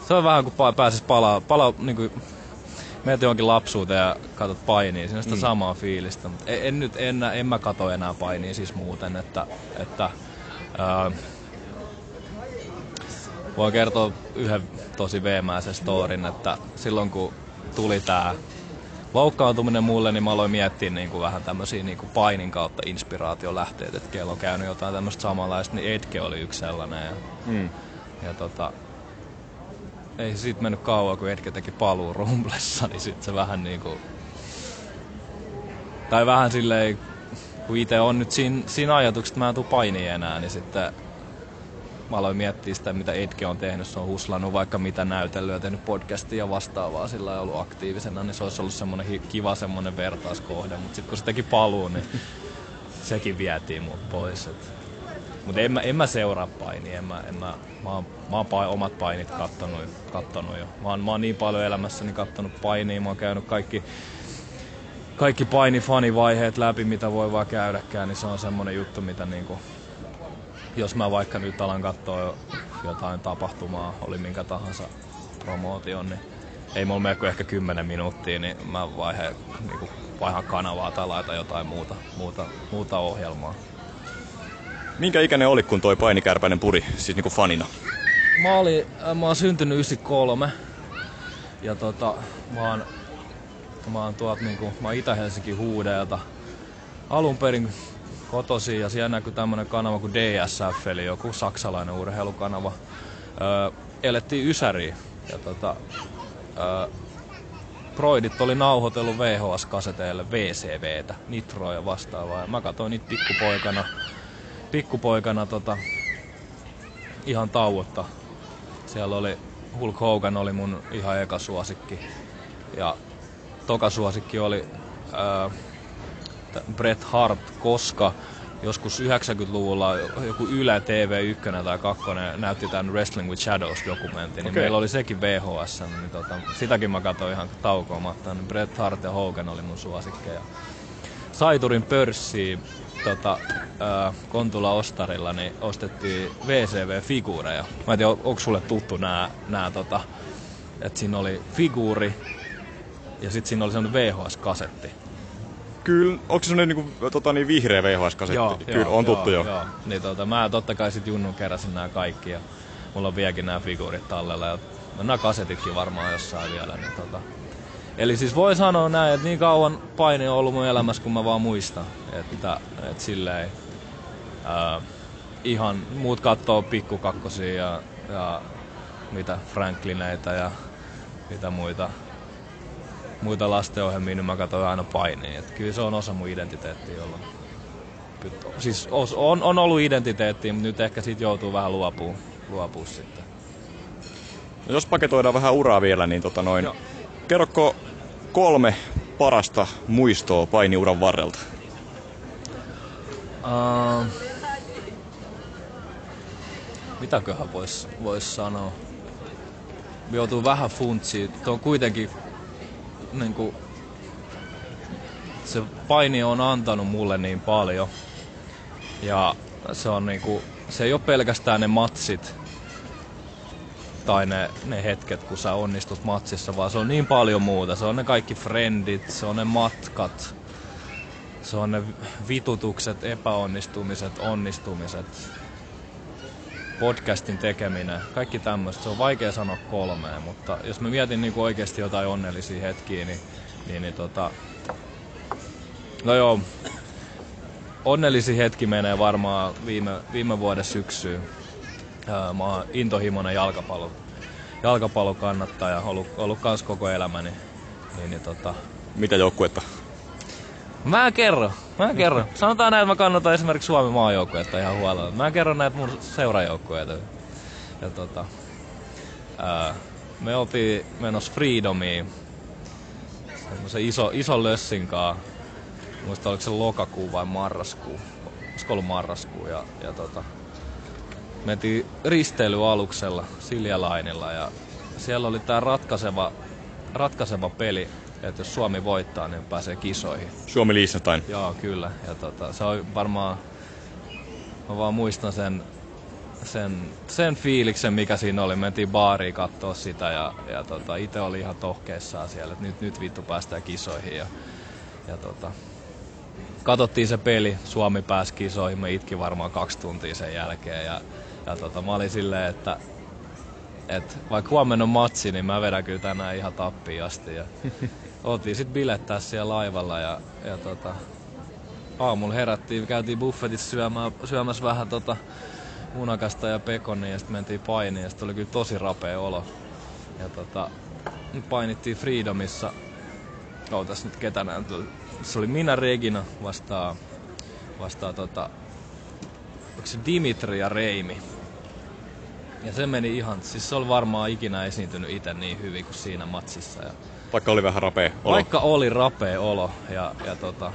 se on vähän kuin pääsis palaa, palaa niin kuin, menet johonkin lapsuuteen ja katsot painia, siinä on sitä mm. samaa fiilistä. Mutta en, en, nyt en, en mä kato enää painia siis muuten, että, että ää, voin kertoa yhden tosi veemäisen storin, että silloin kun tuli tää loukkaantuminen mulle, niin mä aloin miettiä niin kuin vähän tämmöisiä niin kuin painin kautta inspiraatiolähteitä, että kello on käynyt jotain tämmöistä samanlaista, niin Edge oli yksi sellainen. Ja, mm. ja tota, ei siitä mennyt kauan, kun Edge teki paluu rumblessa, niin sitten se vähän niinku... Tai vähän silleen, kun itse on nyt siinä, siinä ajatuksessa, että mä en tuu painiin enää, niin sitten mä aloin miettiä sitä, mitä Edge on tehnyt. Se on huslannut vaikka mitä näytellyt ja tehnyt podcastia ja vastaavaa, sillä ei ollut aktiivisena, niin se olisi ollut semmoinen kiva semmoinen vertauskohde. Mutta sitten kun se teki paluun, niin sekin vietiin mut pois. Mutta en, mä, en mä seuraa painia, en mä, en mä, mä, oon, mä oon pain, omat painit kattonut, kattonut jo. Mä oon, mä oon niin paljon elämässäni kattonut painia, mä oon käynyt kaikki, kaikki painifanivaiheet läpi, mitä voi vaan käydäkään, niin se on semmonen juttu, mitä niinku, jos mä vaikka nyt alan katsoa jotain tapahtumaa, oli minkä tahansa promootion, niin ei mulla mene kuin ehkä 10 minuuttia, niin mä vaihe, niinku, vaihan kanavaa tai laitan jotain muuta, muuta, muuta ohjelmaa. Minkä ikäinen oli, kun toi painikärpäinen puri, siis niinku fanina? Mä, olin, äh, mä oon syntynyt 93. Ja tota, mä oon, mä oon tuolta niinku, mä Itä-Helsinki huudeelta. Alun perin kotosi ja siellä näkyy tämmönen kanava kuin DSF, eli joku saksalainen urheilukanava. Öö, elettiin Ysäriin ja tota, öö, Broidit oli nauhoitellut VHS-kaseteille VCVtä, Nitroa ja vastaavaa. Ja mä katsoin niitä pikkupoikana pikkupoikana tota, ihan tauotta. Siellä oli Hulk Hogan oli mun ihan eka suosikki. Ja toka suosikki oli ää, Bret Hart, koska joskus 90-luvulla joku Yle TV1 tai 2 näytti tämän Wrestling with Shadows-dokumentin, niin okay. meillä oli sekin VHS, niin tota, sitäkin mä katsoin ihan taukoamatta. Niin Bret Hart ja Hogan oli mun suosikkeja. Saiturin pörssiin tota, äh, Kontula Ostarilla niin ostettiin VCV-figuureja. Mä en tiedä, onko sulle tuttu nää tota, että siinä oli figuuri ja sitten siinä oli sellainen VHS-kasetti. Kyllä, onko se sellainen niinku, tota, niin vihreä VHS-kasetti? Joo, Kyllä, joo, on tuttu joo. jo. joo. Niin, tota, mä totta kai sit Junnun keräsin nämä kaikki ja mulla on vieläkin nämä figuurit tallella ja no, nämä kasetitkin varmaan jossain vielä. Niin, tota, Eli siis voi sanoa näin, että niin kauan paini on ollut mun elämässä, kun mä vaan muistan. Että, että silleen, ää, ihan muut kattoo pikkukakkosia ja, ja mitä Franklineita ja mitä muita, muita lastenohjelmia, niin mä katson aina painia. Että kyllä se on osa mun identiteettiä ollut. Siis on, on ollut identiteetti, mutta nyt ehkä siitä joutuu vähän luopuun, luopuun sitten. No jos paketoidaan vähän uraa vielä, niin tota noin, Joo. kerrokko kolme parasta muistoa painiuran varrelta? Uh, mitäköhän voisi vois sanoa? Joutuu vähän funtsiin. Tuo on kuitenkin niin kuin, se paini on antanut mulle niin paljon. Ja se on niin kuin, se ei ole pelkästään ne matsit tai ne, ne hetket, kun sä onnistut matsissa, vaan se on niin paljon muuta. Se on ne kaikki friendit, se on ne matkat, se on ne vitutukset, epäonnistumiset, onnistumiset, podcastin tekeminen, kaikki tämmöistä. Se on vaikea sanoa kolmeen, mutta jos mä mietin niin oikeasti jotain onnellisia hetkiä, niin, niin, niin tota... No joo, onnellisi hetki menee varmaan viime, viime vuoden syksyyn. Mä oon intohimoinen jalkapallo, jalkapallon kannattaja, ollut, ollut kans koko elämäni. Niin, niin tota... Mitä joukkuetta? Mä en kerro, mä en kerro. Sanotaan näin, että mä kannatan esimerkiksi Suomen maajoukkuetta ihan huolella. Mä en kerro näitä mun seurajoukkueita. Ja tota, ää, me oltiin menossa Freedomiin. Semmoisen iso, iso lössinkaa. Muista oliko se lokakuu vai marraskuu. Olisiko ollut marraskuu. Ja, ja tota, mentiin risteilyaluksella Silja Lainilla ja siellä oli tää ratkaiseva, ratkaiseva peli että jos Suomi voittaa, niin pääsee kisoihin. Suomi Liechtenstein. Joo, kyllä. Ja tota, se on varmaan, mä vaan muistan sen, sen, sen fiiliksen, mikä siinä oli. Mentiin baariin katsoa sitä ja, ja tota, itse oli ihan tohkeissaan siellä, että nyt, nyt vittu päästään kisoihin. Ja, ja tota, katsottiin se peli, Suomi pääsi kisoihin, me itki varmaan kaksi tuntia sen jälkeen. Ja, ja tota, mä olin silleen, että et vaikka huomenna on matsi, niin mä vedän kyllä tänään ihan tappiin asti. Ja oltiin sitten bilettää siellä laivalla ja, ja tota, aamulla herättiin, käytiin buffetissa syömään, syömässä vähän tota, munakasta ja pekonia ja sitten mentiin painiin ja sitten oli kyllä tosi rapea olo. Ja tota, painittiin Freedomissa, ootas nyt ketä näin. Se oli minä Regina vastaa, vastaa tota, onko se Dimitri ja Reimi. Ja se meni ihan, siis se oli varmaan ikinä esiintynyt itse niin hyvin kuin siinä matsissa. Ja vaikka oli vähän rapea olo. Vaikka oli rapea olo. Ja, ja tota,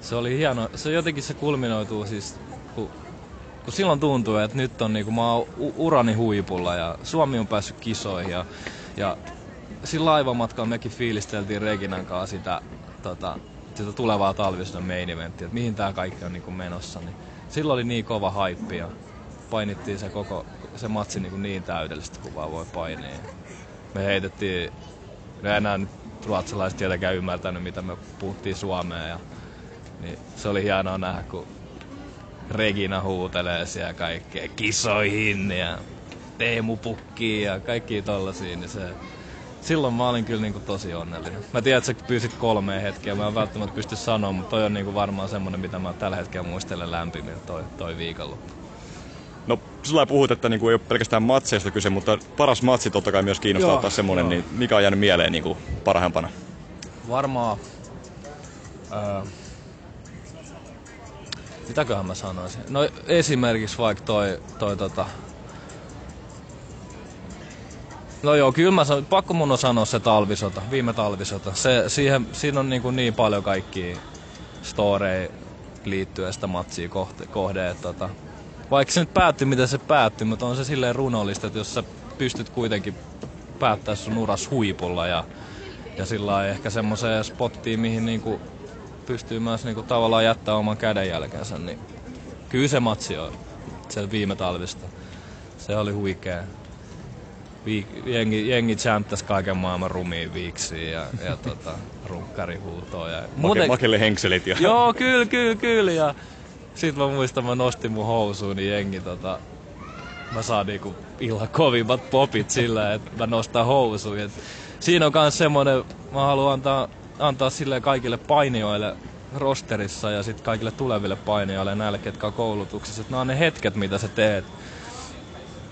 se oli hieno. Se jotenkin se kulminoituu siis, kun, kun silloin tuntuu, että nyt on niinku, mä oon urani huipulla ja Suomi on päässyt kisoihin. Ja, ja sillä laivamatkalla mekin fiilisteltiin Reginan kanssa sitä, tota, sitä tulevaa talvisena main eventtiä, että mihin tää kaikki on niinku menossa. Niin silloin oli niin kova haippi ja painittiin se koko se matsi niin, niin täydellistä kuin vaan voi painia. Me heitettiin ne enää ruotsalaiset tietenkään ymmärtänyt, mitä me puhuttiin Suomeen. Ja, niin se oli hienoa nähdä, kun Regina huutelee siellä kaikkea kisoihin ja Teemu pukkii ja kaikki tollasia, niin se, silloin mä olin kyllä niin kuin tosi onnellinen. Mä tiedän, että sä pyysit kolmeen hetkeä, mä en välttämättä pysty sanoa, mutta toi on kuin varmaan semmonen, mitä mä tällä hetkellä muistelen lämpimin toi, toi viikonloppu. Sillä puhut, että niinku ei ole pelkästään matseista kyse, mutta paras matsi totta kai myös kiinnostaa ottaa semmonen, niin mikä on jäänyt mieleen niinku parhaimpana? Varmaan... Öö, mitäköhän mä sanoisin? No esimerkiksi vaikka toi, toi tota... No joo, kyllä mä sanon, pakko mun on sanoa se talvisota, viime talvisota. Se, siihen, siinä on niin, kuin niin paljon kaikkia storeja liittyen sitä matsia kohde, kohde että tota, vaikka se nyt päättyi, mitä se päättyi, mutta on se silleen runollista, että jos sä pystyt kuitenkin päättää sun uras huipulla ja, ja sillä ehkä semmoiseen spottiin, mihin niinku pystyy myös niinku tavallaan jättää oman kädenjälkensä, niin kyllä se matsi on se viime talvista. Se oli huikea. Viik- jengi, jengi chanttäs kaiken maailman rumiin viiksiin ja, ja tota, runkkarihuutoa. Ja Muuten... Makelle henkselit. Ja... Joo, kyllä, kyllä, kyllä. Ja sitten mä muistan, mä nostin mun housuun, niin jengi tota, mä saan niinku ihan kovimmat popit sillä, että mä nostan housuun. Et siinä on myös semmonen, mä haluan antaa, antaa sille kaikille painijoille rosterissa ja sitten kaikille tuleville painijoille näille, ketkä on koulutuksessa, että nämä on ne hetket, mitä sä teet.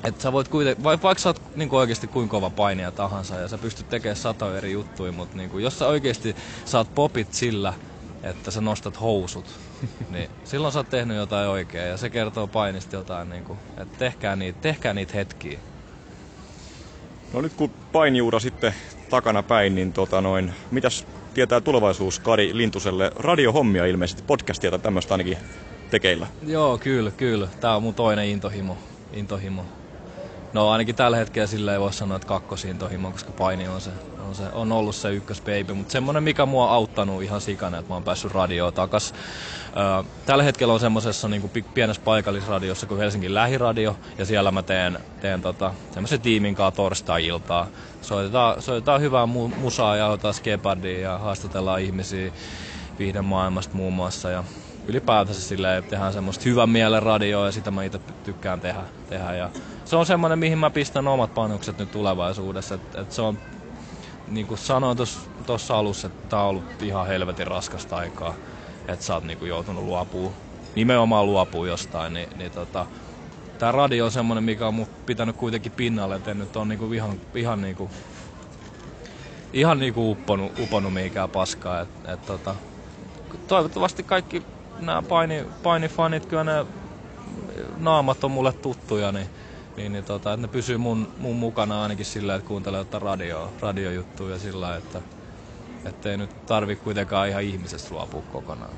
Että sä voit kuitenkin, vaikka sä oot niin oikeasti kuinka kova painija tahansa ja sä pystyt tekemään sata eri juttuja, mutta niin kuin, jos sä oikeasti saat popit sillä, että sä nostat housut, niin silloin sä oot tehnyt jotain oikein ja se kertoo painista jotain, niin kuin, että tehkää niitä, tehkää niitä hetkiä. No nyt kun painiura sitten takana päin, niin tota noin, mitäs tietää tulevaisuus Kari Lintuselle? Radiohommia ilmeisesti, podcastia tai tämmöistä ainakin tekeillä. Joo, kyllä, kyllä. Tää on mun toinen intohimo. intohimo. No ainakin tällä hetkellä sillä ei voi sanoa, että kakkosintohimo, koska paini on se on, se, on ollut se ykkösbaby, mutta semmonen mikä mua on auttanut ihan sikana, että mä oon päässyt radioon takas. Tällä hetkellä on semmoisessa niin pienessä paikallisradiossa kuin Helsingin lähiradio, ja siellä mä teen, teen tota, semmoisen tiimin kanssa torstai-iltaa. Soitetaan, soitetaan hyvää mu- musaa ja otetaan skepardia ja haastatellaan ihmisiä viihden maailmasta muun muassa. Ja ylipäätänsä silleen, tehdään semmoista hyvän mielen radioa ja sitä mä itse tykkään tehdä. tehdä. Ja se on semmoinen, mihin mä pistän omat panokset nyt tulevaisuudessa. Et, et se on, niin kuin sanoin tuossa alussa, että tää on ollut ihan helvetin raskasta aikaa. Että sä oot niin kuin joutunut luopuu, nimenomaan luopuu jostain. Niin, niin tota, tää radio on semmoinen, mikä on mun pitänyt kuitenkin pinnalle, että en nyt on niinku ihan, ihan niinku ihan niinku upponut, upponut mihinkään paskaa. Et, et tota, toivottavasti kaikki nämä paini, painifanit, kyllä ne naamat on mulle tuttuja, niin, niin, niin tota, että ne pysyy mun, mun mukana ainakin sillä, että kuuntelee jotain radio, radiojuttuja sillä, että ei nyt tarvi kuitenkaan ihan ihmisestä luopua kokonaan.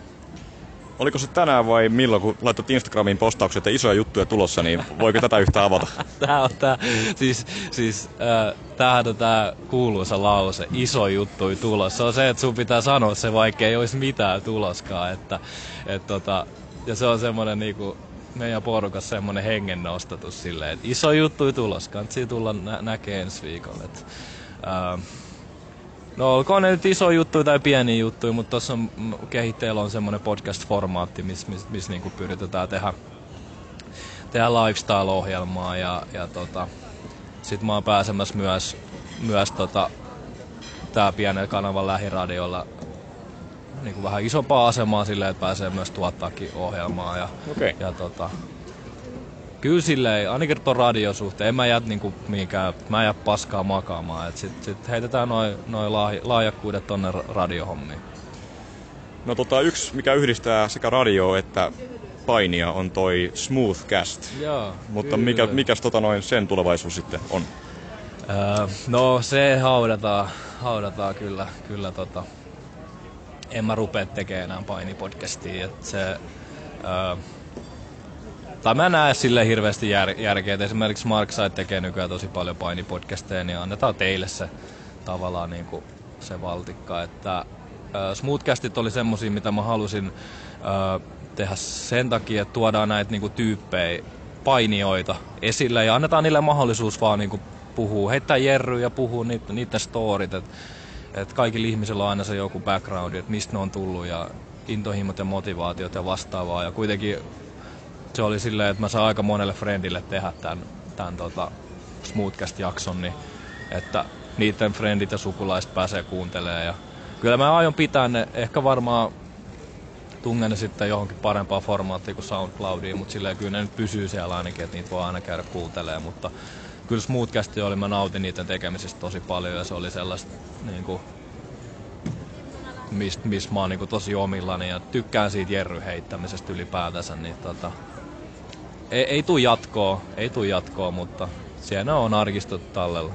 Oliko se tänään vai milloin, kun laitat Instagramiin postauksia, että isoja juttuja tulossa, niin voiko tätä yhtä avata? Tää on tää, siis, siis äh, tämähän on tää kuuluisa lause, iso juttu tulossa. Se on se, että sun pitää sanoa se, vaikka ei olisi mitään tuloskaan. Että, et tota, ja se on semmonen niinku, meidän porukassa semmonen hengen nostatus silleen, että iso juttu tulos, kannattaa tulla nä- näkee ensi viikolla. Et, äh, No olkoon ne nyt iso juttu tai pieni juttu, mutta tuossa kehitteellä on semmoinen podcast-formaatti, missä mis, mis niinku pyritetään tehdä, tehdä lifestyle-ohjelmaa ja, ja tota, sit mä oon pääsemässä myös, myös tota, tää pienen kanavan lähiradiolla niin vähän isompaa asemaa silleen, että pääsee myös tuottaakin ohjelmaa. Ja, okay. ja tota, kyllä silleen, ainakin tuon radion suhteen, en mä jää niinku mihinkään, mä jää paskaa makaamaan. Et sit, sit heitetään noin noi laajakkuudet tonne radiohommiin. No tota, yksi, mikä yhdistää sekä radio että painia on toi Smoothcast. Joo, Mutta mikä, mikäs tota noin sen tulevaisuus sitten on? Öö, no se haudataan, haudataan kyllä, kyllä tota. En mä rupea tekemään enää painipodcastia, että se... Öö, tai mä näen sille hirveästi jär, järkeä, että esimerkiksi Markside tekee nykyään tosi paljon painipodcasteja, niin annetaan teille se tavallaan niin kuin se valtikka, että äh, Smoothcastit oli semmosia, mitä mä halusin äh, tehdä sen takia, että tuodaan näitä niin kuin, tyyppejä, painijoita esille ja annetaan niille mahdollisuus vaan niin kuin, puhua, heittää jerryä ja puhua niitä, niiden storit, että et kaikilla ihmisillä on aina se joku background, että mistä ne on tullut ja intohimot ja motivaatiot ja vastaavaa. Ja kuitenkin se oli silleen, että mä saan aika monelle friendille tehdä tämän, tämän tota Smoothcast-jakson, niin että niiden friendit ja sukulaiset pääsee kuuntelemaan. Ja kyllä mä aion pitää ne, ehkä varmaan tungen ne sitten johonkin parempaan formaattiin kuin SoundCloudiin, mutta silleen kyllä ne nyt pysyy siellä ainakin, että niitä voi aina käydä kuuntelemaan, mutta kyllä Smoothcast oli, mä nautin niiden tekemisestä tosi paljon ja se oli sellaista niin kuin, mistä mis mä oon niin kuin, tosi omillani ja tykkään siitä jerry heittämisestä ylipäätänsä, niin tota, ei, ei tuu jatkoa, ei tuu jatkoa, mutta siellä on arkistot tallella.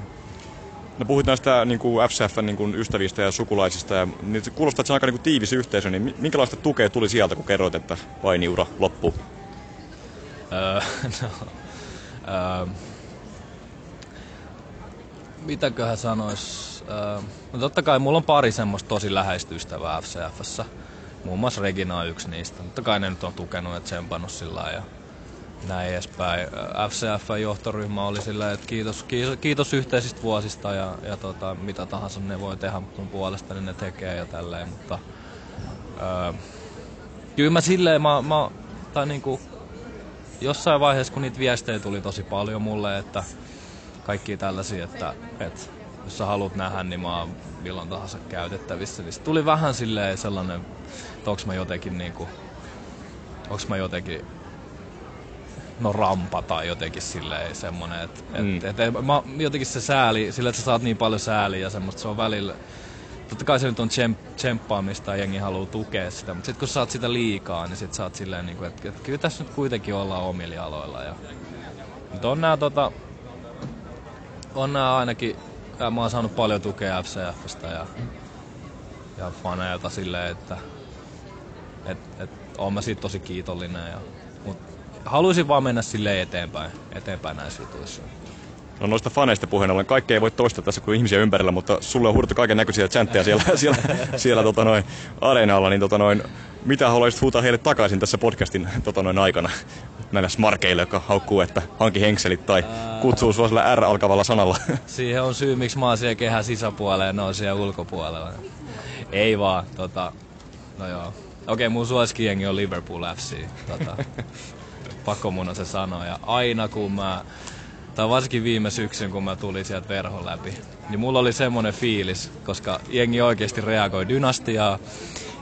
No puhuit näistä niin kuin FCFn niin kuin ystävistä ja sukulaisista, ja niin se kuulostaa, että se on aika niin kuin tiivis yhteisö, niin minkälaista tukea tuli sieltä, kun kerroit, että painiura loppuu? Öö, no, öö, mitäköhän sanois? Öö, no totta kai mulla on pari semmoista tosi läheistä ystävää FCFssä. Muun muassa Regina on yksi niistä. Totta kai ne nyt on tukenut ja tsempannut sillä ja näin edespäin. FCF-johtoryhmä oli silleen, että kiitos, kiitos, kiitos yhteisistä vuosista ja, ja tota, mitä tahansa ne voi tehdä mun puolesta, niin ne tekee ja tälleen, mutta öö, kyllä mä silleen, mä, mä tai niinku, jossain vaiheessa kun niitä viestejä tuli tosi paljon mulle, että kaikki tällaisia, että, että jos sä haluat nähdä, niin mä oon milloin tahansa käytettävissä. Niin tuli vähän silleen sellainen, että onks mä jotenkin niinku, onks mä jotenkin no rampa tai jotenkin silleen semmonen, että mm. et, et, et, mä, jotenkin se sääli, sillä että sä saat niin paljon sääliä ja semmoista, se on välillä, totta kai se nyt on tsemp, tsemppaamista ja jengi haluaa tukea sitä, mutta sitten kun sä saat sitä liikaa, niin sit sä oot silleen, niin kuin, että, että kyllä tässä nyt kuitenkin ollaan omilla aloilla. Ja, mutta on nää tota, on nää ainakin, ja mä oon saanut paljon tukea FCFstä ja, ja faneilta silleen, että et, et, oon mä siitä tosi kiitollinen. Ja, mut haluaisin vaan mennä sille eteenpäin, eteenpäin näissä jutuissa. No noista faneista puheen ollen, kaikkea ei voi toistaa tässä kuin ihmisiä ympärillä, mutta sulle on huudettu kaiken näköisiä chantteja siellä, siellä, siellä tota noin, areenalla, niin tota noin, mitä haluaisit huutaa heille takaisin tässä podcastin tota noin, aikana? Näille smarkeille, jotka haukkuu, että hanki henkselit tai kutsuu sua sillä R-alkavalla sanalla. Siihen on syy, miksi mä oon siellä kehän sisäpuolella ja ne on siellä ulkopuolella. Ei vaan, tota, no joo. Okei, mun suosikkijengi on Liverpool FC. Tota, pakko mun on se sanoa. Ja aina kun mä, tai varsinkin viime syksyn kun mä tulin sieltä verhon läpi, niin mulla oli semmonen fiilis, koska jengi oikeasti reagoi dynastiaa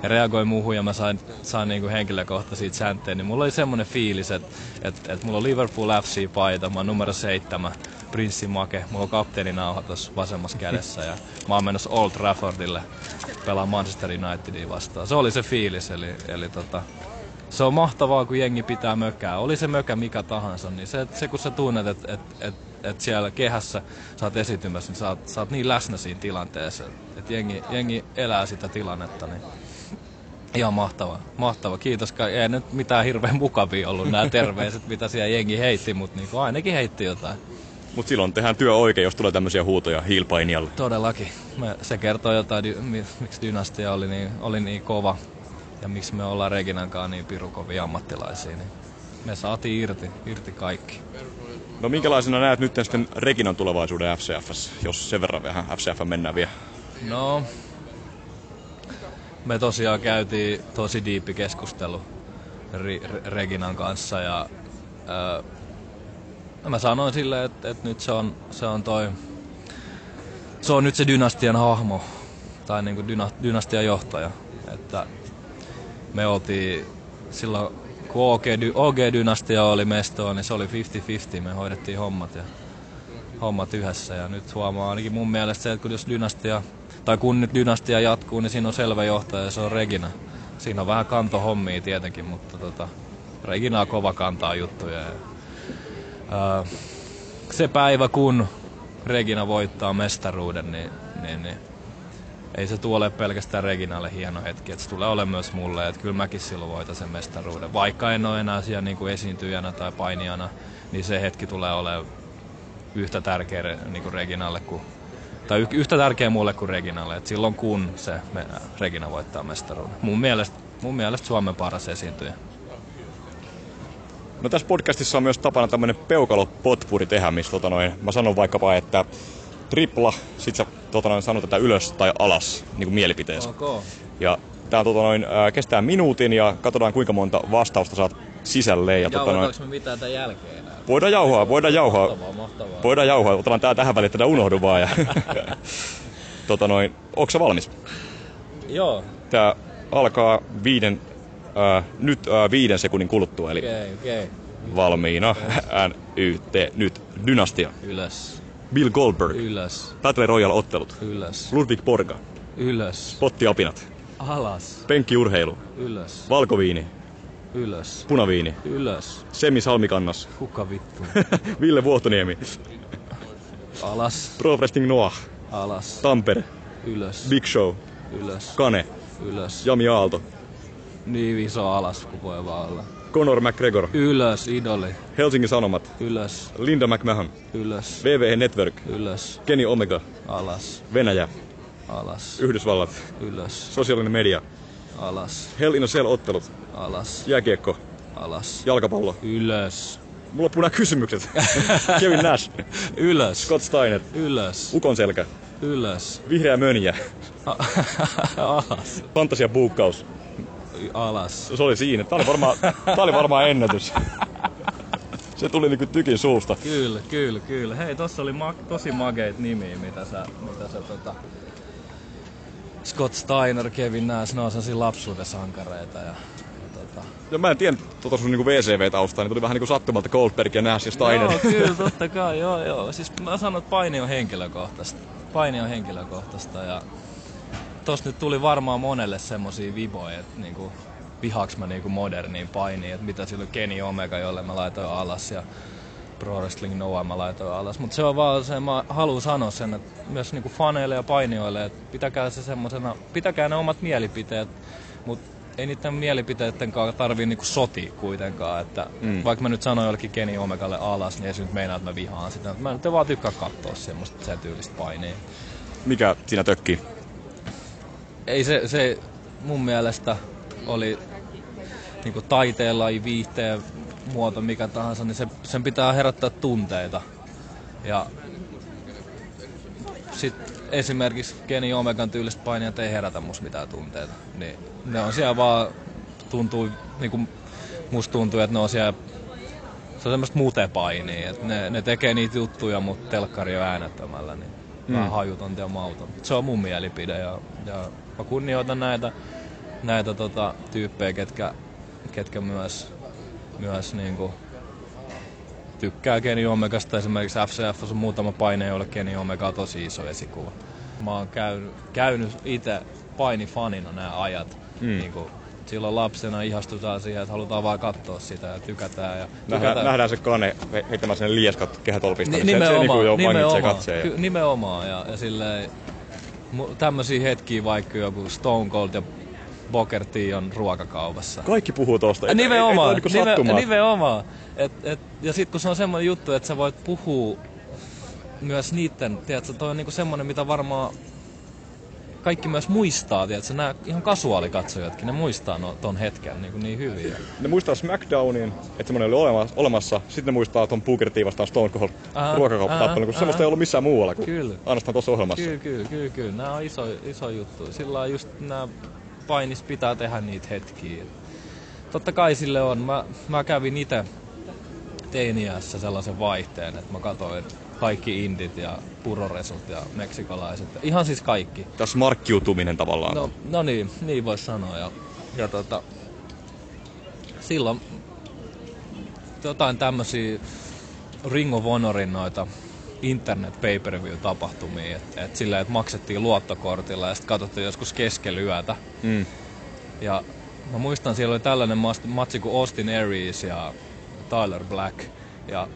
ja reagoi muuhun ja mä sain, sain niinku henkilökohtaisia sääntöjä, niin mulla oli semmonen fiilis, että et, et mulla on Liverpool FC-paita, mä oon numero seitsemän, Prinssi Make, mulla on kapteeninauha tuossa vasemmassa kädessä ja mä oon menossa Old Traffordille pelaa Manchester Unitedia vastaan. Se oli se fiilis, eli, eli tota, se on mahtavaa, kun jengi pitää mökää. Oli se mökä mikä tahansa, niin se, se kun sä tunnet, että et, et, et siellä kehässä sä oot esiintymässä, niin sä oot, sä oot niin läsnä siinä tilanteessa, että jengi, jengi elää sitä tilannetta, niin Ihan mahtava, mahtava. Kiitos. Ei nyt mitään hirveän mukavia ollut nämä terveiset, mitä siellä jengi heitti, mutta niin ainakin heitti jotain. Mutta silloin tehdään työ oikein, jos tulee tämmöisiä huutoja hiilpainijalle. Todellakin. Se kertoo jotain, miksi dynastia oli niin, oli niin kova ja miksi me ollaan Reginankaan niin pirukovia ammattilaisia. Niin me saatiin irti, irti kaikki. No minkälaisena näet nyt sitten Reginan tulevaisuuden FCFS, jos sen verran vähän FCF mennään vielä? No, me tosiaan käytiin tosi diippi keskustelu Reginan kanssa ja ää, mä sanoin sille, että, että nyt se on, se on toi, se on nyt se dynastian hahmo tai niin kuin dyna, dynastian johtaja. Että me oltiin silloin, kun OG, OG-dynastia oli mestoa, niin se oli 50-50, me hoidettiin hommat ja hommat yhdessä. Ja nyt huomaa ainakin mun mielestä se, että kun jos dynastia tai kun nyt dynastia jatkuu, niin siinä on selvä johtaja ja se on Regina. Siinä on vähän kantohommia tietenkin, mutta tota, Regina on kova kantaa juttuja. Ja, ää, se päivä, kun Regina voittaa mestaruuden, niin, niin, niin ei se tule pelkästään Reginalle hieno hetki, että se tulee olemaan myös mulle, että kyllä mäkin silloin voitan sen mestaruuden. Vaikka en ole enää siellä niin kuin esiintyjänä tai painijana, niin se hetki tulee olemaan yhtä tärkeä niin kuin Reginalle kuin tai yhtä tärkeä mulle kuin Reginalle, että silloin kun se me, Regina voittaa mestaruuden. Mun mielestä, mun mielestä Suomen paras esiintyjä. No tässä podcastissa on myös tapana tämmönen peukalo potpuri tehdä, missä tota noin, mä sanon vaikkapa, että tripla, sit sä tota noin, sanot tätä ylös tai alas niin kuin mielipiteensä. Okay. Ja tää tota noin, ää, kestää minuutin ja katsotaan kuinka monta vastausta saat sisälle. Ja tota noin, me mitään tämän jälkeen enää? Voidaan jauhaa, voidaan jauhaa. Mahtavaa, mahtavaa. Voidaan jauhaa, otetaan tää tähän väliin, että unohdu vaan. Ja tota noin, onko sä valmis? Joo. Tää alkaa viiden, äh, nyt äh, viiden sekunnin kuluttua, eli okay. Okay. valmiina. N, Y, T, nyt Dynastia. Ylös. Bill Goldberg. Ylös. Battle Royale-ottelut. Ylös. Ludwig Borga. Ylös. Spottiapinat. Alas. Penkkiurheilu. Ylös. Valkoviini. Ylös. Punaviini. Ylös. Semi Salmikannas. Kuka vittu? Ville Vuohtoniemi. Alas. Pro Wrestling Noah. Alas. Tampere. Ylös. Big Show. Ylös. Kane. Ylös. Jami Aalto. Niin iso alas kuin voi vaan olla. Conor McGregor. Ylös, idoli. Helsingin Sanomat. Ylös. Linda McMahon. Ylös. VVE Network. Ylös. Kenny Omega. Alas. Venäjä. Alas. Yhdysvallat. Ylös. Sosiaalinen media. Alas. Hell in a Cell ottelut. Alas. Jääkiekko. Alas. Jalkapallo. Ylös. Mulla loppuu nämä kysymykset. Kevin Nash. Ylös. Scott Steiner. Ylös. Ukon selkä. Ylös. Vihreä mönjä. Alas. Fantasia buukkaus. Alas. Se oli siinä. Tää oli varmaan, tää oli varmaan ennätys. Se tuli niinku tykin suusta. Kyllä, kyllä, kyllä. Hei, tossa oli ma- tosi mageit nimiä, mitä sä, mitä sä tota... Scott Steiner, Kevin Nash, ne on sellaisia lapsuuden sankareita ja, ja tota... Ja mä en tiedä tota sun niinku VCV-taustaa, niin tuli vähän niinku sattumalta Goldberg ja Nash ja Steiner. Joo, kyllä, totta kai, joo, joo. Siis mä sanon, että paini on henkilökohtaista. Paini on henkilökohtaista ja tossa nyt tuli varmaan monelle semmosia viboja, että niinku, vihaaks mä niinku moderniin painiin, että mitä silloin Kenny Omega, jolle mä laitoin alas ja Pro Wrestling Noah mä laitoin alas. Mutta se on vaan se, mä haluan sanoa sen, että myös niinku faneille ja painijoille, että pitäkää se semmosena, pitäkää ne omat mielipiteet, mutta ei niiden mielipiteiden kanssa tarvii niinku sotia kuitenkaan. Että mm. Vaikka mä nyt sanoin jollekin Kenny Omegalle alas, niin ei se nyt meinaa, että mä vihaan sitä. Mä nyt vaan tykkää katsoa semmoista sen tyylistä painia. Mikä siinä tökkii? Ei se, se mun mielestä oli niinku taiteella, viihteen muoto, mikä tahansa, niin se, sen pitää herättää tunteita. Ja sitten esimerkiksi Kenny Omegan tyylistä painijat ei herätä musta mitään tunteita. Niin ne on siellä vaan, tuntuu, niin kuin musta tuntuu, että ne on siellä, se on semmoista mutepainia, että ne, ne tekee niitä juttuja, mutta telkkari on äänettömällä, niin mm. vähän hajutonta ja mauton. Se on mun mielipide ja, ja mä kunnioitan näitä, näitä tota, tyyppejä, ketkä, ketkä myös, myös niinku, tykkää Kenny Omegasta. Esimerkiksi FCF on muutama paine, jolle Kenny Omega on tosi iso esikuva. Mä oon käynyt, käynyt itse painifanina nämä ajat. Mm. Niin kuin, silloin lapsena ihastutaan siihen, että halutaan vaan katsoa sitä ja tykätään. Ja nähdään, tykätään. nähdään se kone heittämään sinne lieskat kehätolpista, Ni, niin se, se niin kuin jo nimenomaan, katseja. Ky, nimenomaan. Ja, ja silleen, tämmöisiä hetkiä vaikka joku Stone Cold ja Booker T on ruokakaupassa. Kaikki puhuu tosta. Nimenomaan, ei, ei, ei, nive, nimenomaan. Et, et, ja sitten kun se on semmoinen juttu, että sä voit puhua myös niiden, tiedätkö, toi on niinku semmoinen, mitä varmaan kaikki myös muistaa, tiedätkö, nämä ihan kasuaalikatsojatkin, ne muistaa no, ton hetken niin, niin hyvin. Ne muistaa SmackDownin, että semmoinen oli olemassa, olemassa. sitten ne muistaa ton Booker T vastaan Stone Cold ruokakauppatappelun, kun semmoista ei ollut missään muualla kuin kyllä. ainoastaan tuossa ohjelmassa. Kyllä, kyllä, kyllä, kyllä. Nämä on iso, iso juttu. Sillä just nämä painis pitää tehdä niitä hetkiä. Totta kai sille on. Mä, mä kävin itse teiniässä sellaisen vaihteen, että mä katsoin kaikki indit ja puroresut ja meksikolaiset. Ihan siis kaikki. Tässä markkiutuminen tavallaan. No, no niin, niin voisi sanoa. Ja, ja tota, silloin jotain tämmöisiä Ring of Honorin noita internet pay per view tapahtumia, että et silleen, että maksettiin luottokortilla ja sitten katsottiin joskus keskellä yötä. Mm. Ja mä muistan, siellä oli tällainen matsi kuin Austin Aries ja Tyler Black. Ja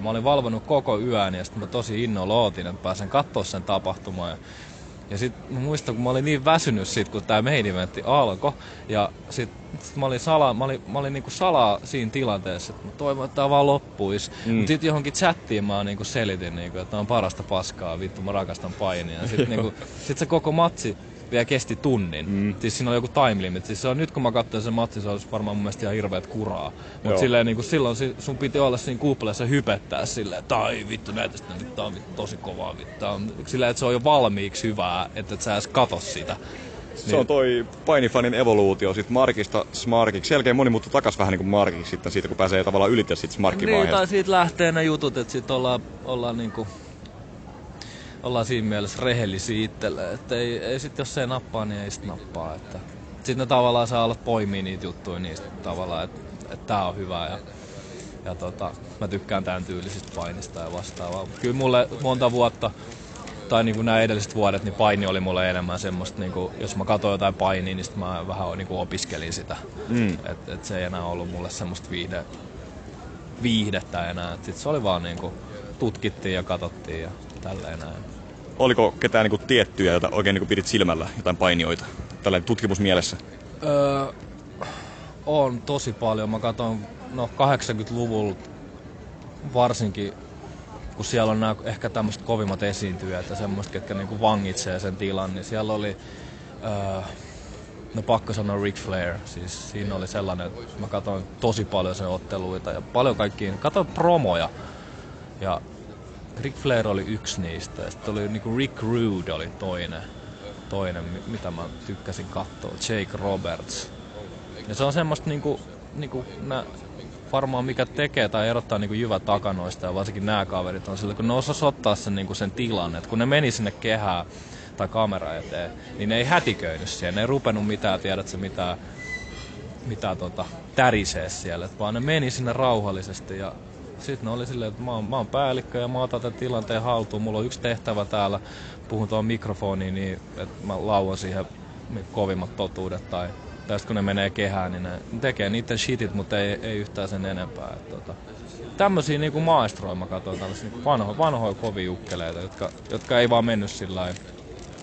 mä olin valvonut koko yön ja sitten mä tosi innolla ootin, että pääsen katsoa sen tapahtumaan. Ja, ja sitten mä muistan, kun mä olin niin väsynyt sit, kun tämä main eventti alkoi. Ja sitten sit mä olin, sala, mä olin, mä olin niinku salaa siinä tilanteessa, että mä toivon, että tämä vaan loppuisi. Mm. Mutta sitten johonkin chattiin mä niinku selitin, niinku, että on parasta paskaa, vittu mä rakastan painia. Sitten niinku, sit se koko matsi vielä kesti tunnin. Mm. Siis siinä oli joku time limit. Siis se on, nyt kun mä katsoin sen matsin, se olisi varmaan mun mielestä ihan hirveet kuraa. Mutta silleen niin kuin silloin sun piti olla siinä kuuplessa hypettää silleen, että ai vittu näitä sitten, nyt tää on vittu tosi kovaa vittu. On, silleen, että se on jo valmiiksi hyvää, että et sä edes kato sitä. Se on toi painifanin evoluutio sit Markista Smarkiksi. Sen jälkeen moni muuttuu takas vähän niin kuin Markiksi sitten siitä, kun pääsee tavallaan ylitse sit Smarkin Niin, tai siitä lähtee ne jutut, että sit ollaan, ollaan niinku ollaan siinä mielessä rehellisiä itselle. Että ei, ei sit, jos se ei nappaa, niin ei sit nappaa. Että sitten ne tavallaan saa olla poimia niitä juttuja niistä tavallaan, että, että tää on hyvä ja, ja tota, mä tykkään tämän tyylisistä painista ja vastaavaa. Kyllä mulle monta vuotta tai niin kuin nämä edelliset vuodet, niin paini oli mulle enemmän semmoista, niin kuin, jos mä katsoin jotain painia, niin sitten mä vähän niin kuin opiskelin sitä. Mm. Et, et se ei enää ollut mulle semmoista viihde, viihdettä enää. Sitten se oli vaan niin kuin, tutkittiin ja katsottiin ja tälleen näin. Oliko ketään niin kuin, tiettyjä, joita oikein niin kuin, pidit silmällä, jotain painioita, tällä tutkimusmielessä? Öö, on tosi paljon. Mä katson no 80-luvulla varsinkin, kun siellä on nämä ehkä tämmöiset kovimmat esiintyjät ja semmoiset, ketkä niinku vangitsee sen tilan, niin siellä oli, öö, no pakko sanoa Ric Flair, siis siinä oli sellainen, että mä katsoin tosi paljon sen otteluita ja paljon kaikkiin, katsoin promoja ja Ric Flair oli yksi niistä sitten oli niinku Rick Rude oli toinen, toinen mitä mä tykkäsin katsoa, Jake Roberts. Ja se on semmoista niinku, niinku nä, varmaan mikä tekee tai erottaa niinku jyvä takanoista ja varsinkin nämä kaverit on sillä, kun ne osas ottaa sen, niinku sen tilan, että kun ne meni sinne kehään tai kamera eteen, niin ne ei hätiköinyt siellä, ne ei rupenut mitään, tiedätkö, mitään, mitään tota, tärisee siellä, vaan ne meni sinne rauhallisesti ja sitten ne oli silleen, että mä oon, mä oon päällikkö ja mä otan tämän tilanteen haltuun. Mulla on yksi tehtävä täällä, puhun tuohon mikrofoniin, niin että mä lauan siihen kovimmat totuudet. Tai, tai kun ne menee kehään, niin ne tekee niiden shitit, mutta ei, ei yhtään sen enempää. Et, tota, tämmöisiä niinku maestroja mä katsoin, tällaisia niinku vanho, vanhoja kovia ukkeleita, jotka, jotka ei vaan mennyt sillä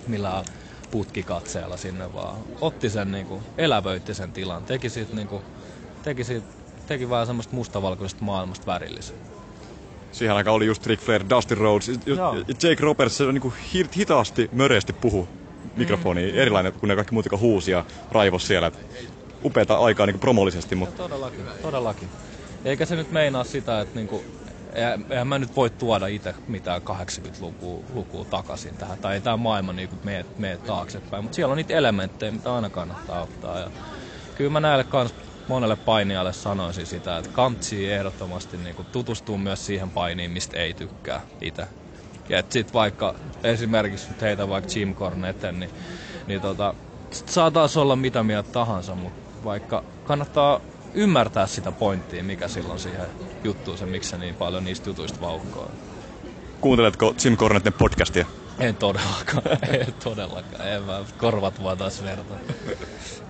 millään putkikatseella sinne vaan. Otti sen niinku, elävöitti sen tilan, teki siitä niinku, teki siitä, teki vähän semmoista mustavalkoisesta maailmasta värillisen. Siihen aikaan oli just Rick Flair, Dusty Rhodes, Joo. Jake Roberts, se on niinku hi- hitaasti, möreästi puhu mikrofoniin, mm. erilainen kuin ne kaikki muut, jotka huusi ja raivos siellä. Upeata aikaa niinku promollisesti, mutta Todellakin, todellakin. Eikä se nyt meinaa sitä, että niinku, eihän eihän mä nyt voi tuoda itse mitään 80-lukua lukua takaisin tähän, tai ei tämä maailma niinku mene, mene taaksepäin, mutta siellä on niitä elementtejä, mitä aina kannattaa ottaa. Ja kyllä mä näille kans monelle painijalle sanoisin sitä, että kantsii ehdottomasti niinku tutustua myös siihen painiin, mistä ei tykkää itse. Ja et sit vaikka esimerkiksi nyt heitä vaikka Jim Cornetten, niin, niin tota, saa taas olla mitä mieltä tahansa, mutta vaikka kannattaa ymmärtää sitä pointtia, mikä silloin siihen juttuun se, miksi se niin paljon niistä jutuista vauhkoa. kuunteletko Jim Cornetten podcastia? En todellakaan, en todellakaan, en mä korvat vaan taas verta.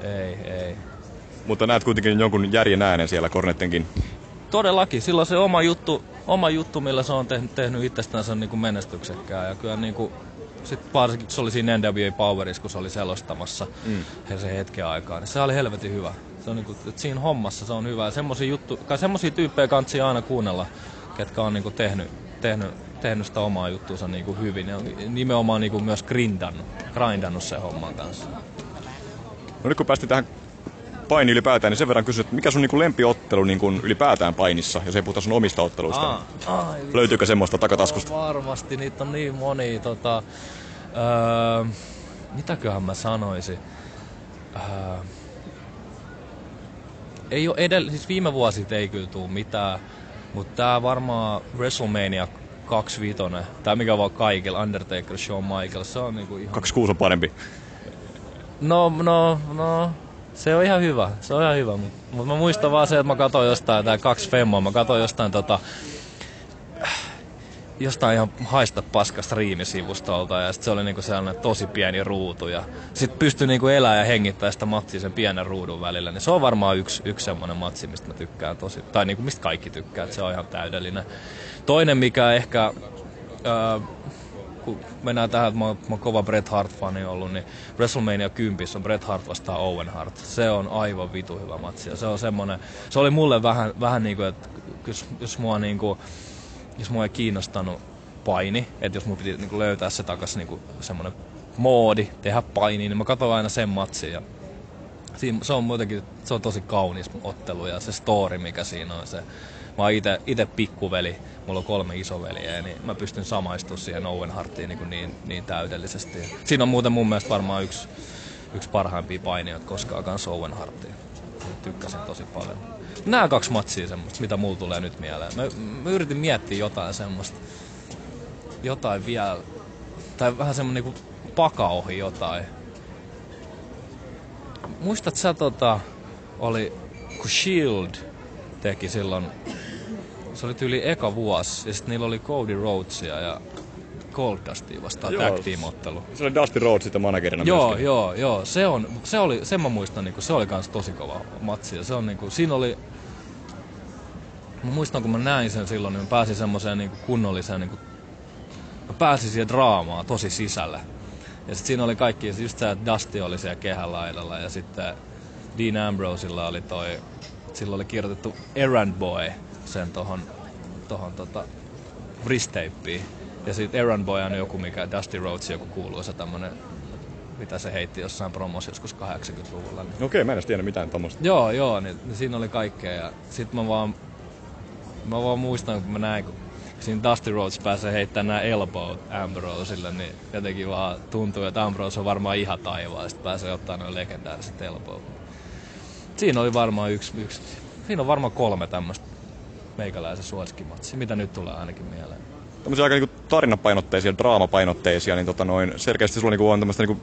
Ei, ei. Mutta näet kuitenkin jonkun järjen äänen siellä Cornettenkin. Todellakin, silloin se oma juttu, oma juttu millä se on tehnyt, tehnyt itsestänsä niin kuin menestyksekkää. Ja kyllä niin kuin, sit varsinkin se oli siinä NWA Powerissa, kun se oli selostamassa mm. se hetken aikaa, niin se oli helvetin hyvä. Se on niin kuin, että siinä hommassa se on hyvä. Ja semmosia, juttu, kai semmosia tyyppejä kansi aina kuunnella, ketkä on niin kuin tehnyt, tehnyt, tehnyt sitä omaa juttuunsa niin kuin hyvin. Ja on nimenomaan niin kuin myös grindannut, grindannut sen homman kanssa. No nyt kun päästiin tähän paini ylipäätään, niin sen verran kysyn, että mikä sun niinku lempiottelu niinku ylipäätään painissa, jos ei puhuta sun omista otteluista? Aa, ai, Löytyykö semmoista takataskusta? Varmasti, niitä on niin moni. Tota, öö, mitäköhän mä sanoisin? Öö, ei ole edellä, siis viime vuosit ei kyllä tuu mitään, mutta tää varmaan WrestleMania 25, tää mikä vaan kaikilla, Undertaker, Shawn Michaels, se on niinku ihan... 26 on parempi. No, no, no, se on ihan hyvä, se on ihan hyvä, mutta mut mä muistan vaan se, että mä katsoin jostain, tää kaksi femmoa, mä katsoin jostain tota, jostain ihan haista paskasta riimisivustolta ja sit se oli niinku sellainen tosi pieni ruutu ja sit pystyi niinku elää ja hengittää sitä matsia sen pienen ruudun välillä, niin se on varmaan yksi, yksi semmonen matsi, mistä mä tykkään tosi, tai niinku mistä kaikki tykkää, että se on ihan täydellinen. Toinen, mikä ehkä, öö, kun mennään tähän, että mä mä oon kova Bret Hart-fani ollut, niin WrestleMania 10 on Bret Hart vastaan Owen Hart. Se on aivan vitu hyvä matsi. Ja se on semmonen, se oli mulle vähän, vähän niinku, että jos, jos mua niinku, jos mua ei kiinnostanut paini, että jos mun piti niinku löytää se takas niinku semmonen moodi, tehdä paini, niin mä katsoin aina sen matsin ja siinä, se on muutenkin, se on tosi kaunis ottelu ja se story, mikä siinä on, se, mä oon ite, ite pikkuveli, mulla on kolme isoveliä, niin mä pystyn samaistumaan siihen Owen Hartiin niin, niin, niin täydellisesti. Siinä on muuten mun mielestä varmaan yksi, yksi parhaimpia painijoita koskaan kanssa Owen Hartiin. Tykkäsin tosi paljon. Nämä kaksi matsia semmoista, mitä mulla tulee nyt mieleen. Mä, mä yritin miettiä jotain semmoista, jotain vielä, tai vähän semmonen niinku paka ohi jotain. Muistat sä tota, oli, kun Shield teki silloin, se oli tyyli eka vuosi, ja sitten niillä oli Cody Rhodesia ja Goldustia vastaan Joo. tag team ottelu. Se oli Dusty Rhodes sitten managerina Joo, myöskin. joo, joo. Se, on, se oli, sen mä muistan, niinku, se oli kans tosi kova matsi. Ja se on niinku, siinä oli, mä muistan kun mä näin sen silloin, niin mä pääsin semmoiseen niinku kunnolliseen, niinku, mä pääsin siihen draamaan tosi sisälle. Ja sitten siinä oli kaikki, just se, että Dusty oli siellä kehälaidalla ja sitten Dean Ambrosella oli toi, sillä oli kirjoitettu Errand Boy sen tohon, tohon tota, wristteippiin. Ja sitten Errand Boy on joku, mikä Dusty Rhodes, joku kuuluisa tämmönen, mitä se heitti jossain promossa joskus 80-luvulla. Niin. Okei, mä en edes tiedä mitään tommosta. Joo, joo, niin, niin siinä oli kaikkea. Ja sit mä vaan, mä vaan muistan, kun mä näin, kun siinä Dusty Rhodes pääsee heittämään nämä elbow Ambroselle, niin jotenkin vaan tuntuu, että Ambrose on varmaan ihan taivaan, ja sit pääsee ottaa noin legendaariset elbow. Siinä oli varmaan yksi, yksi siinä on varmaan kolme tämmöistä meikäläisen suosikkimatsia, mitä nyt tulee ainakin mieleen. Tämmöisiä aika niinku tarinapainotteisia, draamapainotteisia, niin tota noin, selkeästi sulla niinku on tämmöistä niinku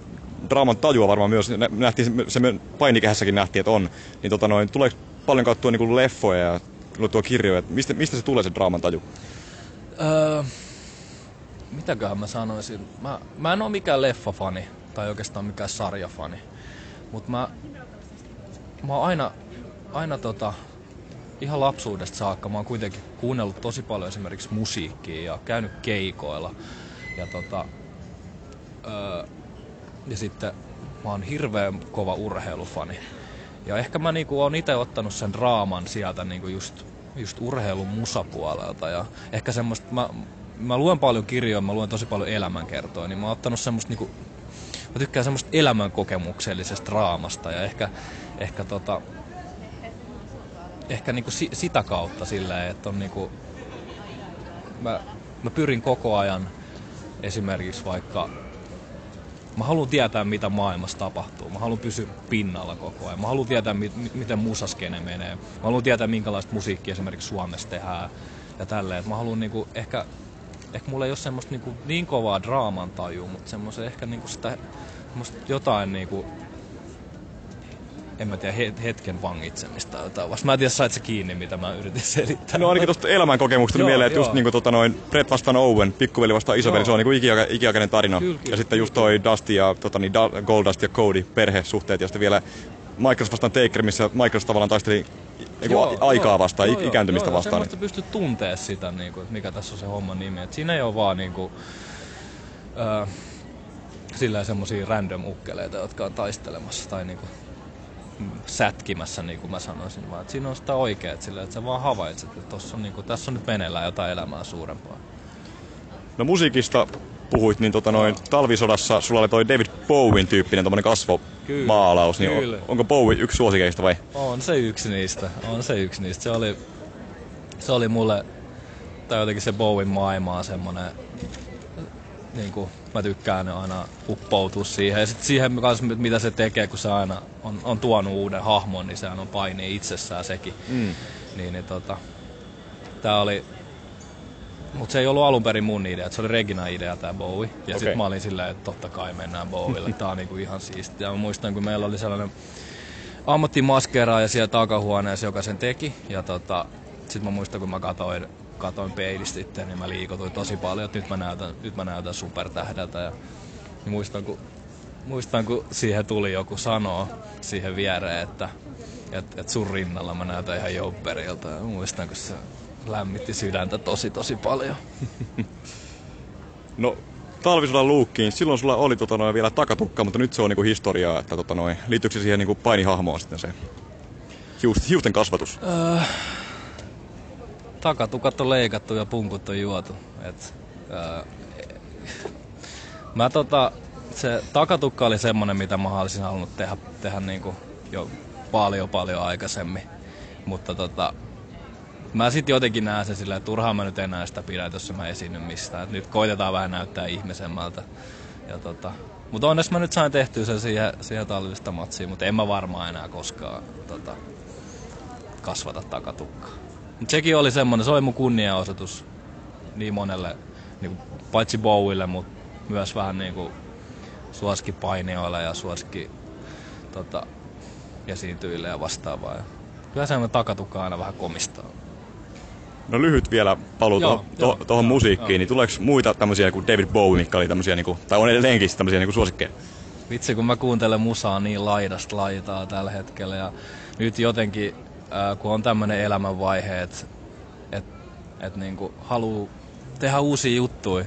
draaman tajua varmaan myös, nä- nähtiin, se painikehässäkin nähtiin, että on, niin tota noin, tuleeko paljon katsottua niinku leffoja ja luettua kirjoja, että mistä, mistä se tulee se draaman taju? Öö, mitäköhän mä sanoisin? Mä, mä en oo mikään leffafani, tai oikeastaan mikään sarjafani. Mutta mä, mä oon aina, aina tota, ihan lapsuudesta saakka, mä oon kuitenkin kuunnellut tosi paljon esimerkiksi musiikkia ja käynyt keikoilla. Ja tota, öö, ja sitten mä oon hirveän kova urheilufani. Ja ehkä mä niinku oon itse ottanut sen raaman sieltä niinku just, just urheilun musapuolelta. Ja ehkä semmoista, mä, mä luen paljon kirjoja, mä luen tosi paljon elämänkertoja, niin mä oon ottanut semmoista niinku, mä tykkään semmoista elämänkokemuksellisesta raamasta ja ehkä, ehkä tota, ehkä niinku si, sitä kautta silleen, että on niinku, mä, mä pyrin koko ajan esimerkiksi vaikka Mä haluan tietää, mitä maailmassa tapahtuu. Mä haluan pysyä pinnalla koko ajan. Mä haluan tietää, mi- miten musaskene menee. Mä haluan tietää, minkälaista musiikkia esimerkiksi Suomessa tehdään ja tälleen. Mä haluan niinku ehkä, ehkä mulla ei ole semmoista niinku niin kovaa draaman tajua, mutta semmoista ehkä niinku sitä jotain niinku en mä tiedä, hetken vangitsemista tai jotain. Vasta mä en tiedä, sait se kiinni, mitä mä yritin selittää. No ainakin tuosta elämänkokemuksesta tuli mieleen, että just niinku tota noin Brett vastaan Owen, pikkuveli vastaan isoveli, joo. se on niinku ikiaika, ikiaikainen tarina. Kyllä, kyllä, ja sitten just toi Dusty ja tota niin, Goldust ja Cody perhesuhteet ja sitten vielä Microsoft vastaan Taker, missä Microsoft tavallaan taisteli niinku joo, aikaa vastaan, joo, ikääntymistä joo, vastaan. Joo, niin. pystyt tuntea sitä, niinku, että mikä tässä on se homman nimi. Et siinä ei ole vaan niinku, äh, sillä semmosia random ukkeleita, jotka on taistelemassa tai niinku sätkimässä, niin kuin mä sanoisin, vaan että siinä on sitä oikeet sillä, että sä vaan havaitset, että tossa on, niin kuin, tässä on nyt meneillään jotain elämää suurempaa. No musiikista puhuit, niin tota noin, talvisodassa sulla oli toi David Bowen tyyppinen tommonen kasvomaalaus, niin kyllä. On, onko Bowie yksi suosikeista vai? On se yksi niistä, on se yksi niistä. Se oli, se oli mulle, tai jotenkin se Bowen maailma on semmonen, niin kuin, mä tykkään aina uppoutua siihen. Ja sitten siihen kanssa, mitä se tekee, kun se aina on, on tuonut uuden hahmon, niin sehän on paini itsessään sekin. Mm. Niin, niin tota, tää oli, mutta se ei ollut alun perin mun idea, se oli Regina idea tää Bowie. Ja okay. sitten mä olin silleen, että totta kai mennään Bowielle, tää on niinku ihan siistiä. Mä muistan, kun meillä oli sellainen ammattimaskeraaja siellä takahuoneessa, joka sen teki. Ja tota, sitten mä muistan, kun mä katsoin katoin peilistä itse, niin mä liikutuin tosi paljon, että nyt mä näytän, nyt mä näytän supertähdeltä. Ja niin muistan, kun, muistan, kun siihen tuli joku sanoa siihen viereen, että et, et sun rinnalla mä näytän ihan joupperilta. Ja muistan, kun se lämmitti sydäntä tosi tosi paljon. No, talvisodan luukkiin, silloin sulla oli tota noin, vielä takatukka, mutta nyt se on niinku historiaa, että tota noin, liittyykö se siihen niinku painihahmoon sitten se hiusten kasvatus? Öö, takatukat on leikattu ja punkut on juotu. Et, ää, mä tota, se takatukka oli semmonen, mitä mä olisin halunnut tehdä, tehdä niinku jo paljon paljon aikaisemmin. Mutta tota, mä sitten jotenkin näen sen silleen, että turhaan mä nyt enää sitä pidä, jos mä esiinnyn mistään. Et nyt koitetaan vähän näyttää ihmisemmältä. Ja tota, mutta onneksi mä nyt sain tehtyä sen siihen, siihen talvista matsiin, mutta en mä varmaan enää koskaan tota, kasvata takatukkaa. Mut sekin oli semmonen, se oli mun kunniaosoitus niin monelle, niin kuin, paitsi Bowille, mutta myös vähän niin kuin suosikkipainijoille ja suosikki tota, esiintyjille ja vastaavaa. Ja kyllä semmoinen takatukka aina vähän komistaa. No lyhyt vielä paluu tuohon to, to, musiikkiin, joo. niin tuleeko muita tämmöisiä kuin David Bowie, mitkä oli tämmöisiä, niin kuin, tai on edelleenkin tämmöisiä niin kuin suosikkeja? Vitsi, kun mä kuuntelen musaa niin laidasta laitaa tällä hetkellä ja nyt jotenkin ää, kun on tämmöinen elämänvaihe, että et, et niinku haluaa tehdä uusia juttuja,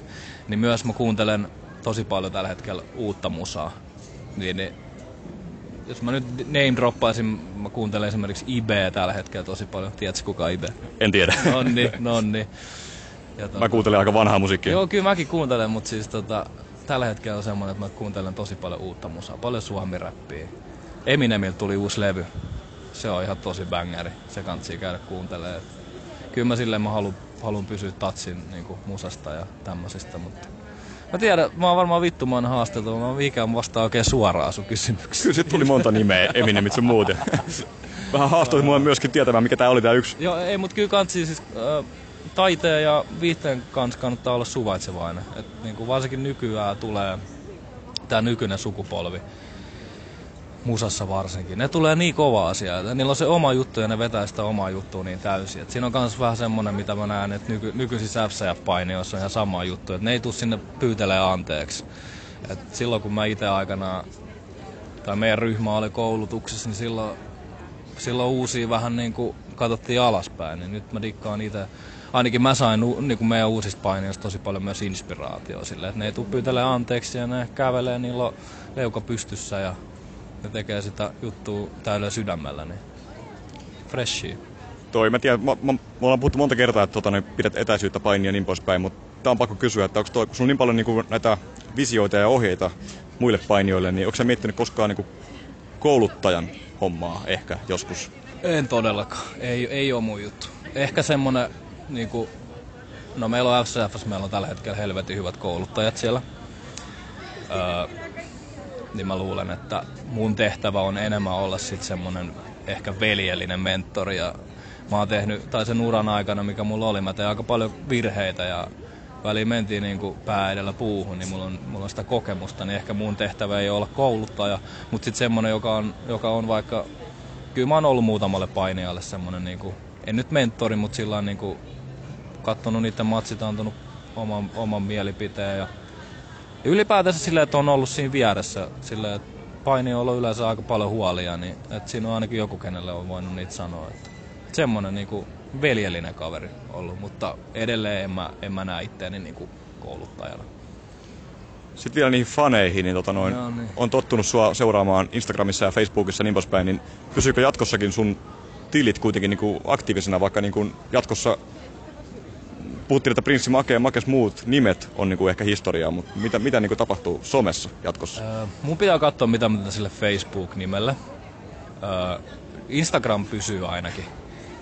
niin myös mä kuuntelen tosi paljon tällä hetkellä uutta musaa. Niin, niin jos mä nyt name droppaisin, mä kuuntelen esimerkiksi Ibe tällä hetkellä tosi paljon. Tiedätkö kuka Ibe? En tiedä. Nonni, nonni. Ja tota, mä kuuntelen aika vanhaa musiikkia. Joo, kyllä mäkin kuuntelen, mutta siis tota, tällä hetkellä on semmoinen, että mä kuuntelen tosi paljon uutta musaa, paljon suomiräppiä. Eminemiltä tuli uusi levy, se on ihan tosi bangeri. Se kansi käydä kuuntelemaan. Kyllä mä silleen mä haluan, haluan pysyä tatsin niin kuin musasta ja tämmöisistä, mutta Mä tiedän, mä oon varmaan vittumaan haasteltu, mä mihinkään vastaan oikein suoraan sun kysymyksiin. Kyllä sit tuli monta nimeä, Eminemit sun muuten. Vähän haastoit mua myöskin tietämään, mikä tää oli tää yksi. Joo, ei, mut kyllä kansi siis äh, taiteen ja viihteen kanssa kannattaa olla suvaitsevainen. Et, niin kuin varsinkin nykyään tulee tämä nykyinen sukupolvi musassa varsinkin. Ne tulee niin kova asia, että niillä on se oma juttu ja ne vetää sitä omaa juttua niin täysin. Et siinä on myös vähän semmonen, mitä mä näen, että nyky, nykyisissä FCF-painioissa on ihan sama juttu, että ne ei tule sinne pyytelee anteeksi. Et silloin kun mä itse aikana, tai meidän ryhmä oli koulutuksessa, niin silloin, silloin uusia vähän niin kuin katsottiin alaspäin, niin nyt mä dikkaan itse ainakin mä sain niin kuin meidän uusista painijoista tosi paljon myös inspiraatioa sille, että ne ei tule pyytelemään anteeksi ja ne kävelee niillä leuka pystyssä ja ne tekee sitä juttua täydellä sydämellä, niin freshia. Toi, mä tiedän, mä, mä, mä ollaan puhuttu monta kertaa, että tota, pidät etäisyyttä painia ja niin poispäin, mutta tää on pakko kysyä, että onko toi, kun sulla on niin paljon niin kuin, näitä visioita ja ohjeita muille painijoille, niin onko sä miettinyt koskaan niin kuin, kouluttajan hommaa ehkä joskus? En todellakaan. Ei, ei ole mun juttu. Ehkä semmonen, niin kuin, no meillä on FCFS, meillä on tällä hetkellä helvetin hyvät kouluttajat siellä. Öö, niin mä luulen, että mun tehtävä on enemmän olla sitten semmonen ehkä veljellinen mentori. Ja mä oon tehnyt, tai sen uran aikana, mikä mulla oli, mä tein aika paljon virheitä ja väliin mentiin niin kuin pää edellä puuhun, niin mulla on, mulla on sitä kokemusta, niin ehkä mun tehtävä ei olla kouluttaja, mutta sitten semmonen, joka on, joka on vaikka, kyllä mä oon ollut muutamalle painijalle semmonen, niin kuin, en nyt mentori, mutta sillä on niin kuin, kattonut niiden matsit, antanut oman, oman mielipiteen ja, ja ylipäätänsä silleen, että on ollut siinä vieressä, silleen, että paini on ollut yleensä aika paljon huolia, niin että siinä on ainakin joku, kenelle on voinut niitä sanoa. Että semmonen niin kuin, veljellinen kaveri ollut, mutta edelleen en mä, en mä näe itseäni niin kuin kouluttajana. Sitten vielä niihin faneihin, niin, tota noin, no, niin. on tottunut sua seuraamaan Instagramissa ja Facebookissa niin poispäin, niin pysyykö jatkossakin sun tilit kuitenkin niin kuin aktiivisena, vaikka niin kuin jatkossa puhuttiin, että Prinssi Make ja Makes muut nimet on niin kuin ehkä historiaa, mutta mitä, mitä niin kuin tapahtuu somessa jatkossa? Öö, mun pitää katsoa, mitä mä sille Facebook-nimelle. Öö, Instagram pysyy ainakin.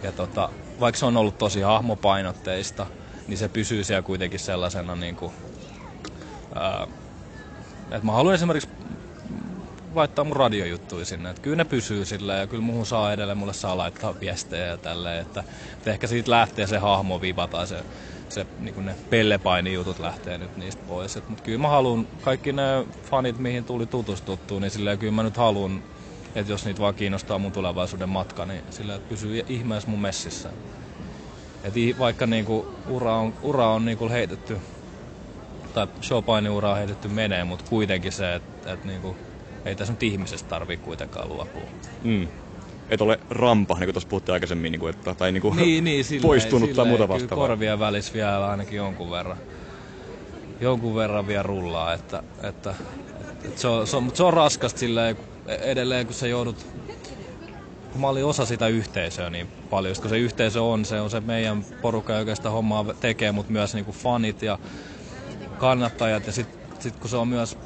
Ja tota, vaikka se on ollut tosi hahmopainotteista, niin se pysyy siellä kuitenkin sellaisena niin kuin, ää, että mä haluan esimerkiksi laittaa mun radiojuttuja sinne. Että kyllä ne pysyy sillä ja kyllä muuhun saa edelleen, mulle saa laittaa viestejä ja tälleen. Että, että ehkä siitä lähtee se hahmo viva tai se, se niin ne pellepainijutut lähtee nyt niistä pois. Mutta kyllä mä haluan, kaikki ne fanit, mihin tuli tutustuttua, niin silleen kyllä mä nyt haluan että jos niitä vaan kiinnostaa mun tulevaisuuden matka, niin sillä että pysyy ihmeessä mun messissä. Et vaikka niinku ura on, ura on niinku heitetty, tai showpaini-ura on heitetty menee, mutta kuitenkin se, että et niinku, ei tässä nyt ihmisestä tarvii kuitenkaan luopua. Mm. Et ole rampa, niin kuin tuossa puhuttiin aikaisemmin, niin kuin, että, tai niin kuin niin, niin, silleen, poistunut silleen, tai muuta vastaavaa. korvien välissä vielä ainakin jonkun verran, jonkun verran vielä rullaa, että, että, että se, on, se, on, se on raskasta silleen, edelleen, kun sä joudut kun mä olin osa sitä yhteisöä niin paljon, kun se yhteisö on, se on se meidän porukka, joka sitä hommaa tekee, mutta myös niin kuin fanit ja kannattajat. Ja sitten sit kun se on myös,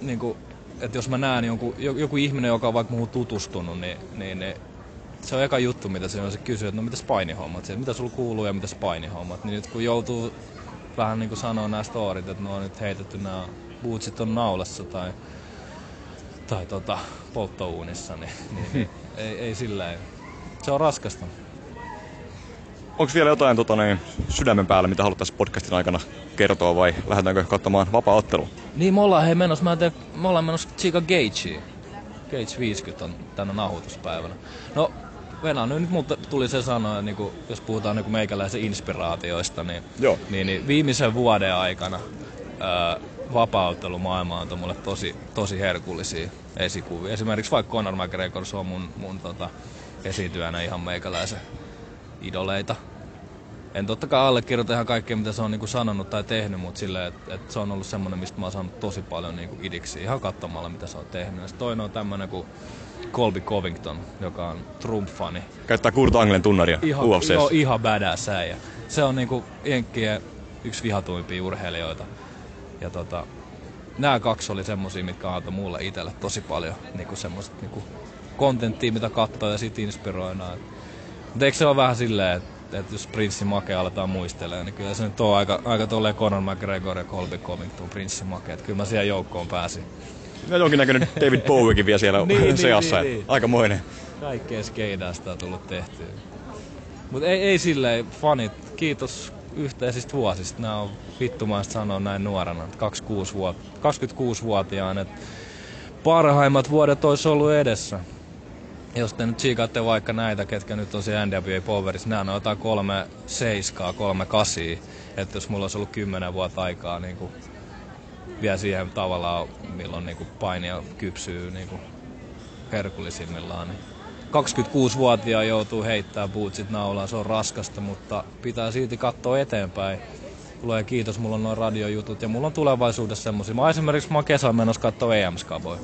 niin kuin, että jos mä näen jonkun, joku ihminen, joka on vaikka muuhun tutustunut, niin, niin, niin se on eka juttu, mitä se on. Se kysyy, että no mitäs painihommat, se, mitä sulla kuuluu ja mitäs painihommat. Niin nyt kun joutuu vähän niin kuin sanoa nämä storit, että ne on nyt heitetty nämä bootsit on naulassa tai tai tota, polttouunissa, niin, niin, niin ei, ei sillä Se on raskasta. Onko vielä jotain tota, niin, sydämen päällä, mitä haluttaisiin podcastin aikana kertoa vai lähdetäänkö katsomaan vapaa-ottelu? Niin, me ollaan hei menossa, mä teen, me ollaan menossa Chica Gageen. Gage 50 on tänä nauhoituspäivänä. No, Venä, nyt mutta tuli se sanoa, niin kuin, jos puhutaan niin kuin meikäläisen inspiraatioista, niin, Joo. Niin, niin viimeisen vuoden aikana ää, vapaa-ottelumaailma on mulle tosi, tosi herkullisia esikuvia. Esimerkiksi vaikka Conor McGregor, se on mun, mun tota, esityönä ihan meikäläisen idoleita. En totta kai allekirjoita ihan kaikkea, mitä se on niinku sanonut tai tehnyt, mutta silleen, että et se on ollut semmoinen, mistä mä oon saanut tosi paljon niinku idiksi ihan katsomalla, mitä se on tehnyt. Ja toinen on tämmöinen kuin Colby Covington, joka on Trump-fani. Käyttää Kurt Anglen tunnaria ihan, Jo, ihan badass äijä. Se on niinku Jenkkien yksi vihatuimpia urheilijoita. Ja tota, nämä kaksi oli semmosia, mitkä antoi mulle itselle tosi paljon niinku semmoista niinku kontenttia, mitä katsoo ja sit inspiroinaa. Mutta eikö se ole vähän silleen, että et jos Prinssi Make aletaan muistelemaan, niin kyllä se nyt on aika, aika tolleen Conor McGregor ja Colby Covington Prinssi Make, että kyllä mä siihen joukkoon pääsin. Ja jonkinnäköinen David Bowiekin vielä siellä niin, niin, seassa, niin, niin. aikamoinen. Kaikkea skeidasta on tullut tehtyä. Mutta ei, ei silleen, fanit, kiitos yhteisistä vuosista. Nämä on vittumaista sanoa näin nuorena, 26-vuotiaan, että parhaimmat vuodet olisi ollut edessä. Jos te nyt siikaatte vaikka näitä, ketkä nyt on siellä NWA Powerissa, nämä on jotain kolme seiskaa, kolme kasia. Että jos mulla olisi ollut kymmenen vuotta aikaa niin kuin vielä siihen tavallaan, milloin niin kuin painia kypsyy niin kuin herkullisimmillaan, niin 26-vuotiaan joutuu heittää bootsit naulaan, se on raskasta, mutta pitää silti katsoa eteenpäin. Tulee kiitos, mulla on noin radiojutut ja mulla on tulevaisuudessa semmosia. Mä esimerkiksi mä oon kesän menossa katsoa EM-skaboja.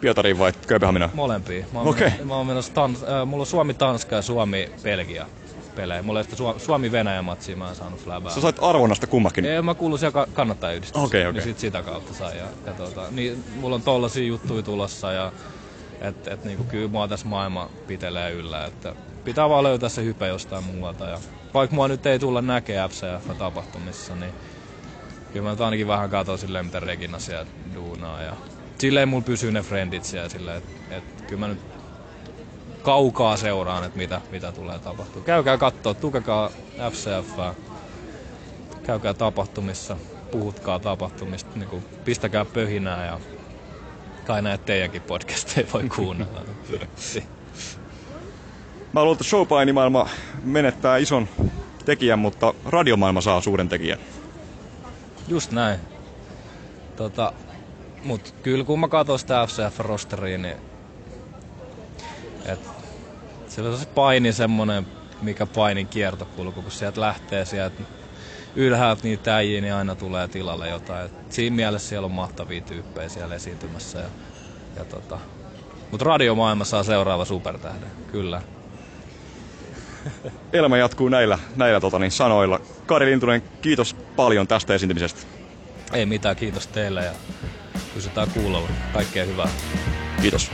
Pietariin vai Kööpenhamina? Molempia. Mä oon, Okei. menossa, mä oon menossa tans, äh, mulla on Suomi-Tanska ja Suomi-Belgia pelejä. Mulla ei sitä Su- Suomi-Venäjä-matsia mä en saanut flabää. Sä sait arvonnasta kummakin. Ei, mä kuulun siellä ka- kannattajayhdistykseen. Okei, okei. Niin sit sitä kautta sai. Ja, ja tota, niin, mulla on tollasia juttuja tulossa ja et, et niinku, kyllä mua tässä maailma pitelee yllä. Että pitää vaan löytää se hype jostain muualta. Ja vaikka mua nyt ei tulla näkee FCF-tapahtumissa, niin kyllä mä nyt ainakin vähän katson silleen, mitä Regina siellä duunaa. Ja silleen mulla pysyy ne friendit siellä silleen, että et, kyllä mä nyt kaukaa seuraan, että mitä, mitä tulee tapahtua. Käykää kattoo, tukekaa FCF, käykää tapahtumissa, puhutkaa tapahtumista, niin kuin, pistäkää pöhinää ja kai näitä teidänkin podcasteja voi kuunnella. Mä luulen, että showpainimaailma menettää ison tekijän, mutta radiomaailma saa suuren tekijän. Just näin. Tota, mut kyllä kun mä katson sitä FCF-rosteria, niin et, siellä on se paini semmonen, mikä painin kiertokulku, kun sieltä lähtee sieltä ylhäältä niitä äijiä, niin aina tulee tilalle jotain. Et siinä mielessä siellä on mahtavia tyyppejä siellä esiintymässä. Ja, ja tota, mut radiomaailma saa seuraava supertähden, kyllä. Elämä jatkuu näillä, näillä tota, niin, sanoilla. Kari Lintunen, kiitos paljon tästä esiintymisestä. Ei mitään, kiitos teille ja pysytään kuulolla. Kaikkea hyvää. Kiitos.